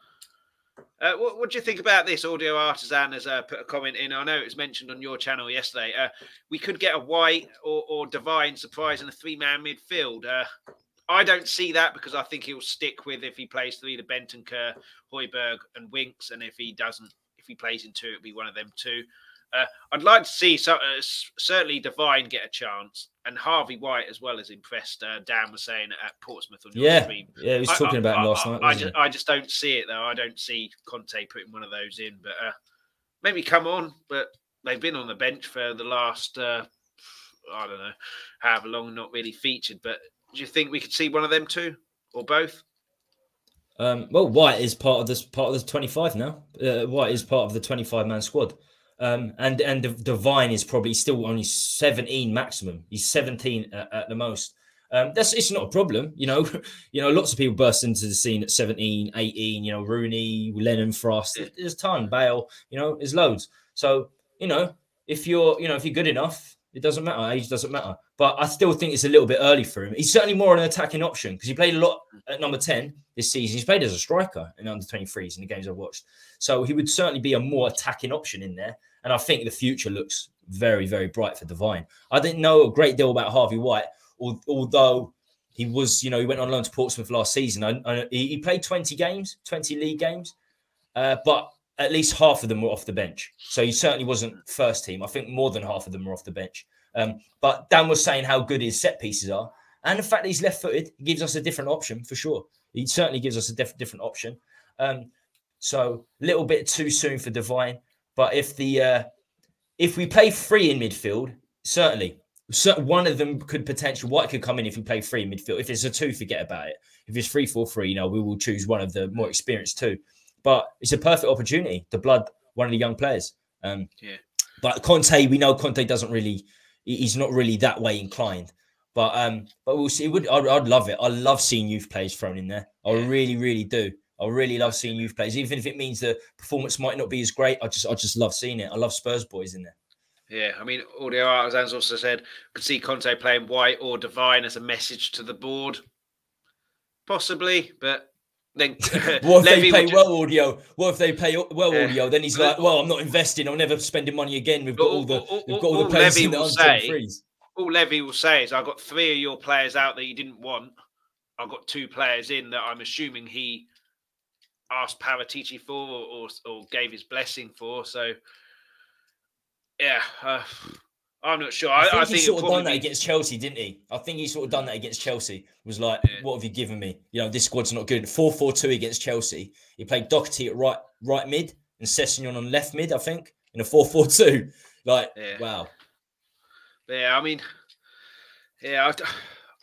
Uh, what, what, do you think about this? Audio Artisan has uh, put a comment in. I know it was mentioned on your channel yesterday. Uh, we could get a White or, or Devine surprise in a three man midfield. Uh, I don't see that because I think he'll stick with if he plays three, the Bentancur, Højbjerg, and Winks. And if he doesn't, if he plays in two, it'll be one of them two. Uh, I'd like to see so, uh, certainly Devine get a chance, and Harvey White as well as impressed. Uh, Dan was saying at Portsmouth on your yeah, stream. Yeah, he was talking I, about I, him last I, night. I just, I just don't see it though. I don't see Conte putting one of those in, but uh, maybe come on. But they've been on the bench for the last uh, I don't know, however long not really featured. But do you think we could see one of them two or both? Um, well, White is part of this part of the 25 now. Uh, White is part of the 25 man squad. Um, and and Devine is probably still only 17 maximum. He's 17 at, at the most. Um, that's it's not a problem, you know. you know, lots of people burst into the scene at 17, 18. You know, Rooney, Lennon, Frost. There's a ton. Bale. You know, there's loads. So you know, if you're you know if you're good enough, it doesn't matter. Age doesn't matter. But I still think it's a little bit early for him. He's certainly more of an attacking option because he played a lot at number 10 this season. He's played as a striker in under 23s in the games I've watched. So he would certainly be a more attacking option in there. And I think the future looks very, very bright for Devine. I didn't know a great deal about Harvey White, although he was, you know, he went on loan to Portsmouth last season. I, I, he played 20 games, 20 league games, uh, but at least half of them were off the bench. So he certainly wasn't first team. I think more than half of them were off the bench. Um, but Dan was saying how good his set pieces are. And the fact that he's left footed gives us a different option for sure. He certainly gives us a diff- different option. Um, so a little bit too soon for Devine. But if the uh, if we play free in midfield, certainly so one of them could potentially White could come in if we play free midfield. If it's a two, forget about it. If it's three, four, three, you know, we will choose one of the more experienced two. But it's a perfect opportunity to blood one of the young players. Um, yeah. But Conte, we know Conte doesn't really, he's not really that way inclined. But um, but we'll see. It would I'd, I'd love it. I love seeing youth players thrown in there. I yeah. really, really do. I really love seeing youth players, even if it means the performance might not be as great. I just I just love seeing it. I love Spurs boys in there. Yeah, I mean, Audio Artisans also said could see Conte playing White or Devine as a message to the board, possibly. But then, what if Levy they pay well audio? What if they pay well yeah. audio? Then he's like, "Well, I'm not investing. I'm never spending money again. We've got all, all the all, we've got all, all the players Levy in the say, All Levy will say is, "I got three of your players out that you didn't want. I got two players in that I'm assuming he asked Paratici for or, or, or gave his blessing for." So yeah, uh, I'm not sure. I, I think, I think he sort of done that against Chelsea, didn't he? I think he sort of done that against Chelsea. Was like, yeah. what have you given me? You know, this squad's not good. Four four two against Chelsea. He played Doherty at right right mid and Sessegnon on left mid. I think in a four four two. Like, yeah. wow. Yeah, I mean, yeah. I,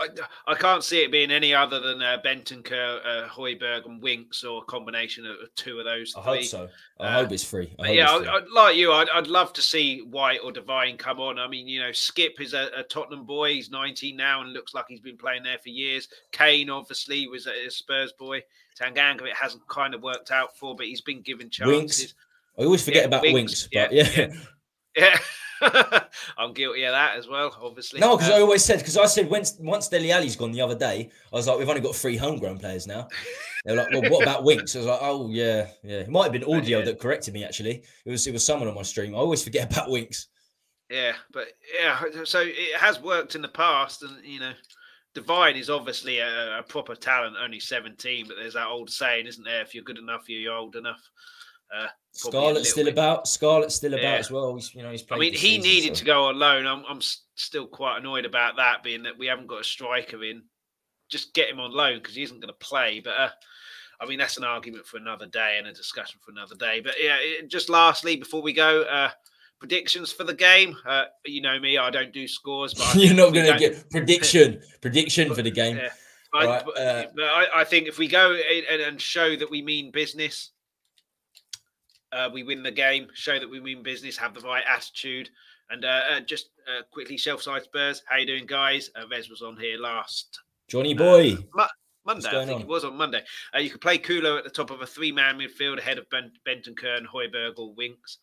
I, I can't see it being any other than uh, Bentancur, uh, Højbjerg, and Winks, or a combination of two of those. I three. hope so. I uh, hope it's free. yeah, free. I, like you, I'd, I'd love to see White or Devine come on. I mean, you know, Skipp is a, a, Tottenham boy. He's 19 now and looks like he's been playing there for years. Kane, obviously, was a, Spurs boy. Tanganga, it hasn't kind of worked out for, but he's been given chances. Winks. I always forget yeah, about Winks, Winks but yeah. yeah. yeah. I'm guilty of that as well, obviously. No, because uh, I always said because I said once once Dele Alli's gone the other day, I was like, we've only got three homegrown players now. They're like, well, what about Winks? I was like, oh yeah, yeah. It might have been audio yeah. that corrected me actually. It was it was someone on my stream. I always forget about Winks. Yeah, but yeah, so it has worked in the past, and you know, Devine is obviously a, a proper talent, only 17, but there's that old saying, isn't there? If you're good enough, you're old enough. Uh, Scarlett's still bit. about. Scarlett's still about yeah. as well. He's, you know, he's. I mean, he season, needed so. to go on loan. I'm, I'm still quite annoyed about that, being that we haven't got a striker in. Just get him on loan because he isn't going to play. But uh, I mean, that's an argument for another day and a discussion for another day. But yeah, it, just lastly, before we go, uh, predictions for the game. Uh, you know me, I don't do scores, but you're not going to get prediction prediction for the game. Yeah. I, right, uh, but I, I, think if we go and, and show that we mean business, uh, we win the game, show that we mean business, have the right attitude. And uh, uh, just uh, quickly, Shelfside Spurs, how you doing, guys? Uh, Vez was on here last Johnny boy. Mo- Monday, I think on? it was on Monday. Uh, you could play Kulo at the top of a three-man midfield ahead of ben- Bentancur and Højbjerg or Winks.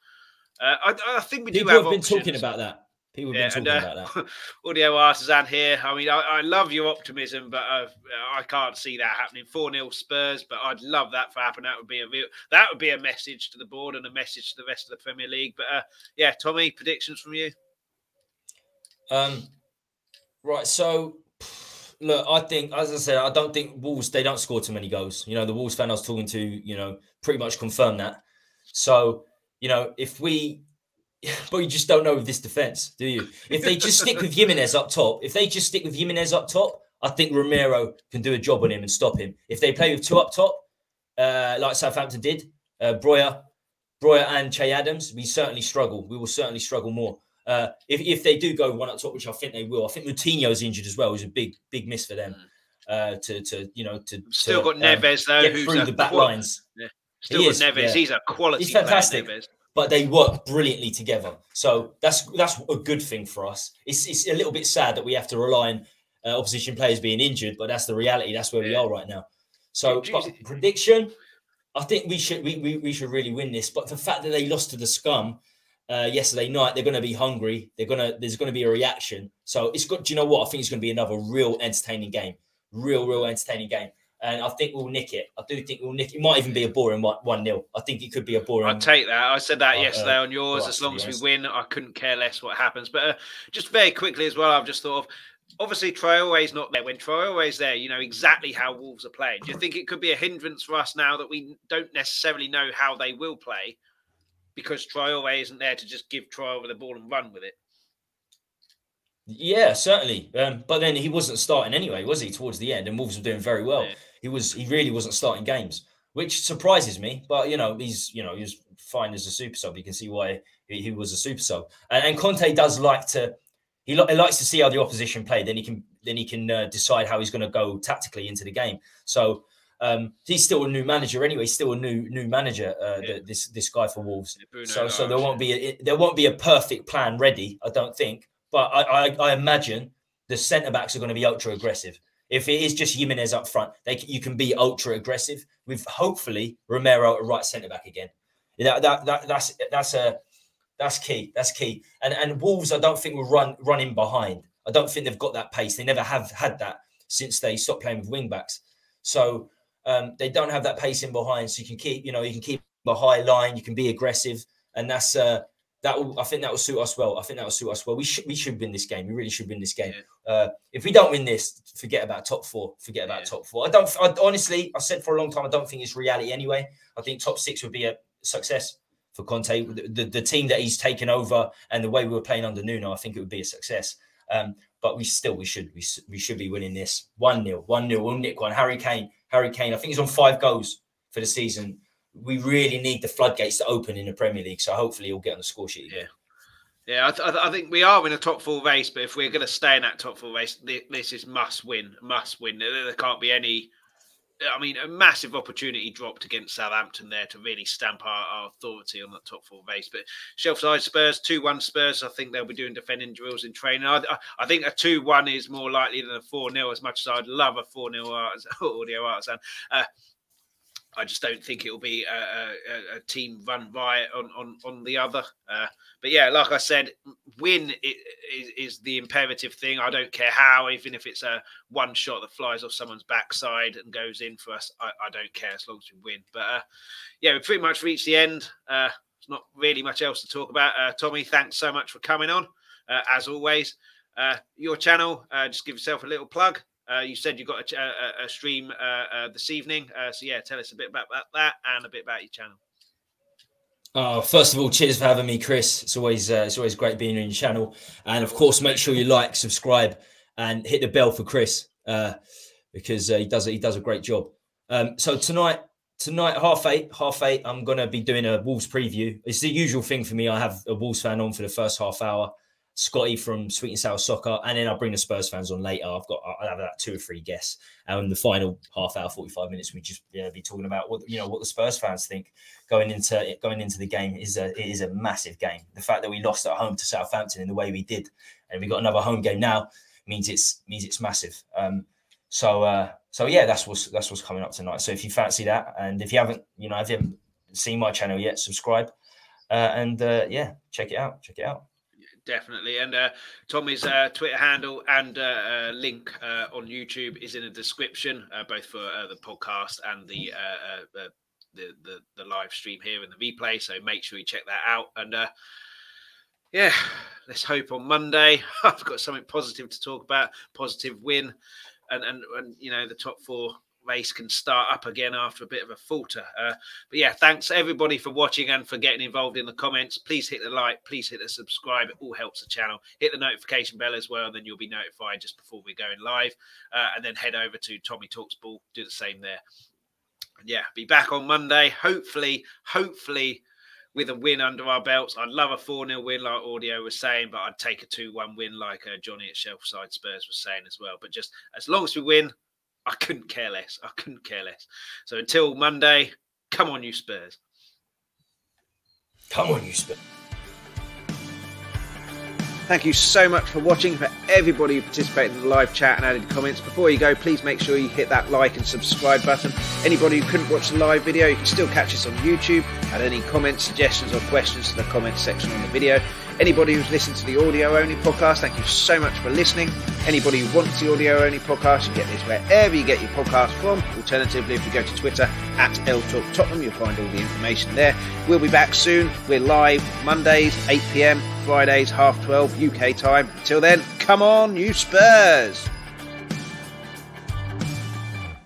I, I, think we People do have, have been options. talking about that. People have yeah, been talking and, uh, about that. Audio artisan here. I mean, I, I love your optimism, but uh, I can't see that happening. Four 0 Spurs, but I'd love that for happen. That would be a that would be a message to the board and a message to the rest of the Premier League. But uh, yeah, Tommy, predictions from you. Um, right. So look, I think, as I said, I don't think Wolves they don't score too many goals. You know, the Wolves fan I was talking to, you know, pretty much confirmed that. So, you know, if we but you just don't know with this defense, do you? If they just stick with Jimenez up top, if they just stick with Jimenez up top, I think Romero can do a job on him and stop him. If they play with two up top, uh, like Southampton did, uh, Broja, Broja and Che Adams, we certainly struggle. We will certainly struggle more. Uh, if, if they do go one up top, which I think they will, I think Moutinho's injured as well. Is a big big miss for them. Uh, to to you know to still to, got Neves um, though, get who's through the back qual- lines. Still He got is, Neves. yeah. He's a quality. He's fantastic. Player, Neves. But they work brilliantly together. So that's that's a good thing for us. It's it's a little bit sad that we have to rely on uh, opposition players being injured, but that's the reality. That's where we are right now. So prediction, I think we should we, we we should really win this. But the fact that they lost to the scum uh, yesterday night, they're going to be hungry. They're gonna there's going to be a reaction. So it's got. Do you know what? I think it's going to be another real entertaining game. Real real entertaining game. And I think we'll nick it. I do think we'll nick. It it might even be a boring one, one nil. I think it could be a boring. I'd take that. I said that Uh, yesterday on yours. us, as long as we win, I couldn't care less what happens. But uh, just very quickly as well, I've just thought of obviously Traore's not there. When Traore's there, you know exactly how Wolves are playing. Do you think it could be a hindrance for us now that we don't necessarily know how they will play because Traore isn't there to just give Traore the ball and run with it? Yeah, certainly. Um, but then he wasn't starting anyway, was he? Towards the end, and Wolves were doing very well. Yeah. He was. He really wasn't starting games, which surprises me. But you know, he's you know he was fine as a super sub. You can see why he, he was a super sub. And, and Conte does like to. He, li- he likes to see how the opposition play. Then he can then he can uh, decide how he's going to go tactically into the game. So um, he's still a new manager anyway. He's still a new new manager. Uh, Yeah. this this guy for Wolves. Bruno So, so there won't be a, there won't be a perfect plan ready, I don't think. But I, I, I imagine the centre backs are going to be ultra aggressive. If it is just Jimenez up front, they you can be ultra aggressive with hopefully Romero at right centre back again. That, that, that that's that's a that's key. That's key. And and Wolves, I don't think will run running behind. I don't think they've got that pace. They never have had that since they stopped playing with wing backs. So um, they don't have that pace in behind. So you can keep, you know, you can keep a high line. You can be aggressive, and that's uh, that. Will, I think that will suit us well. I think that will suit us well. We should we should win this game. We really should win this game. Uh, if we don't win this, forget about top four. Forget about Yeah. top four. I don't. I, honestly, I said for a long time, I don't think it's reality anyway. I think top six would be a success for Conte. The, the, the team that he's taken over and the way we were playing under Nuno, I think it would be a success. Um, but we still we should we, we should be winning this one 0 one 0 We'll nick one. Harry Kane, Harry Kane. I think he's on five goals for the season. We really need the floodgates to open in the Premier League. So hopefully he'll get on the score sheet. Again. Yeah, I, th- I think we are in a top four race, but if we're going to stay in that top four race, thi- this is must win, must win. There there can't be any. I mean, a massive opportunity dropped against Southampton there to really stamp our, our authority on that top four race. But Shelfside Spurs, 2 1 Spurs, I think they'll be doing defending drills in training. I, I, I think a 2 1 is more likely than a 4 0, as much as I'd love a 4 0 audio artisan. Uh, I just don't think it will be a, a, a team run by on, on, on the other. Uh, but yeah, like I said, win is, is the imperative thing. I don't care how, even if it's a one shot that flies off someone's backside and goes in for us. I, I don't care as long as we win. But uh, yeah, we pretty much reached the end. Uh, not really much else to talk about. Uh, Tommy, thanks so much for coming on, uh, as always. Uh, your channel, uh, just give yourself a little plug. Uh, you said you got a, a, a- stream uh, uh, this evening. Uh, so yeah, tell us a bit about that, that and a bit about your channel. Uh, first of all, cheers for having me, Chris. It's always it's always great being on your channel, and of course, make sure you like, subscribe, and hit the bell for Chris because he does he does a great job. Um, so tonight, tonight half eight, half eight, I'm gonna be doing a Wolves preview. It's the usual thing for me. I have a Wolves fan on for the first half hour, Scotty from Sweet and Sour Soccer, and then I'll bring the Spurs fans on later. I've got I'll have that two or three guests, and the final half hour, forty five minutes, we just yeah, be talking about what you know what the Spurs fans think going into going into the game is a it is a massive game. The fact that we lost at home to Southampton in the way we did, and we got another home game now means it's means it's massive. Um, so uh, so yeah, that's what's that's what's coming up tonight. So if you fancy that, and if you haven't, you know, if you haven't seen my channel yet, subscribe, uh, and uh, yeah, check it out. Check it out. Definitely. And uh, Tommy's uh, Twitter handle and uh, uh, link uh, on YouTube is in the description, uh, both for the podcast and the, the the the live stream here and the replay. So make sure you check that out. And uh, yeah, let's hope on Monday I've got something positive to talk about. Positive win, and and and you know the top four race can start up again after a bit of a falter. Uh, but yeah, thanks everybody for watching and for getting involved in the comments. Please hit the like, please hit the subscribe. It all helps the channel. Hit the notification bell as well, and then you'll be notified just before we're going live. Uh, and then head over to Tommy Talks Ball, do the same there. And yeah, be back on Monday. Hopefully, hopefully with a win under our belts. I'd love a 4 0 win, like Audio was saying, but I'd take a 2 1 win, like uh, Johnny at Shelfside Spurs was saying as well. But just as long as we win, I couldn't care less. I couldn't care less. So until Monday, come on, you Spurs. Come on, you Spurs. Thank you so much for watching. For everybody who participated in the live chat and added comments, before you go, please make sure you hit that like and subscribe button. Anybody who couldn't watch the live video, you can still catch us on YouTube. Add any comments, suggestions, or questions to the comments section on the video. Anybody who's listened to the audio only podcast, thank you so much for listening. Anybody who wants the audio only podcast, you get this wherever you get your podcast from. Alternatively, if you go to Twitter at LTalk Tottenham, you'll find all the information there. We'll be back soon. We're live Mondays, 8 pm, Fridays, half 12 UK time. Until then, come on, you Spurs!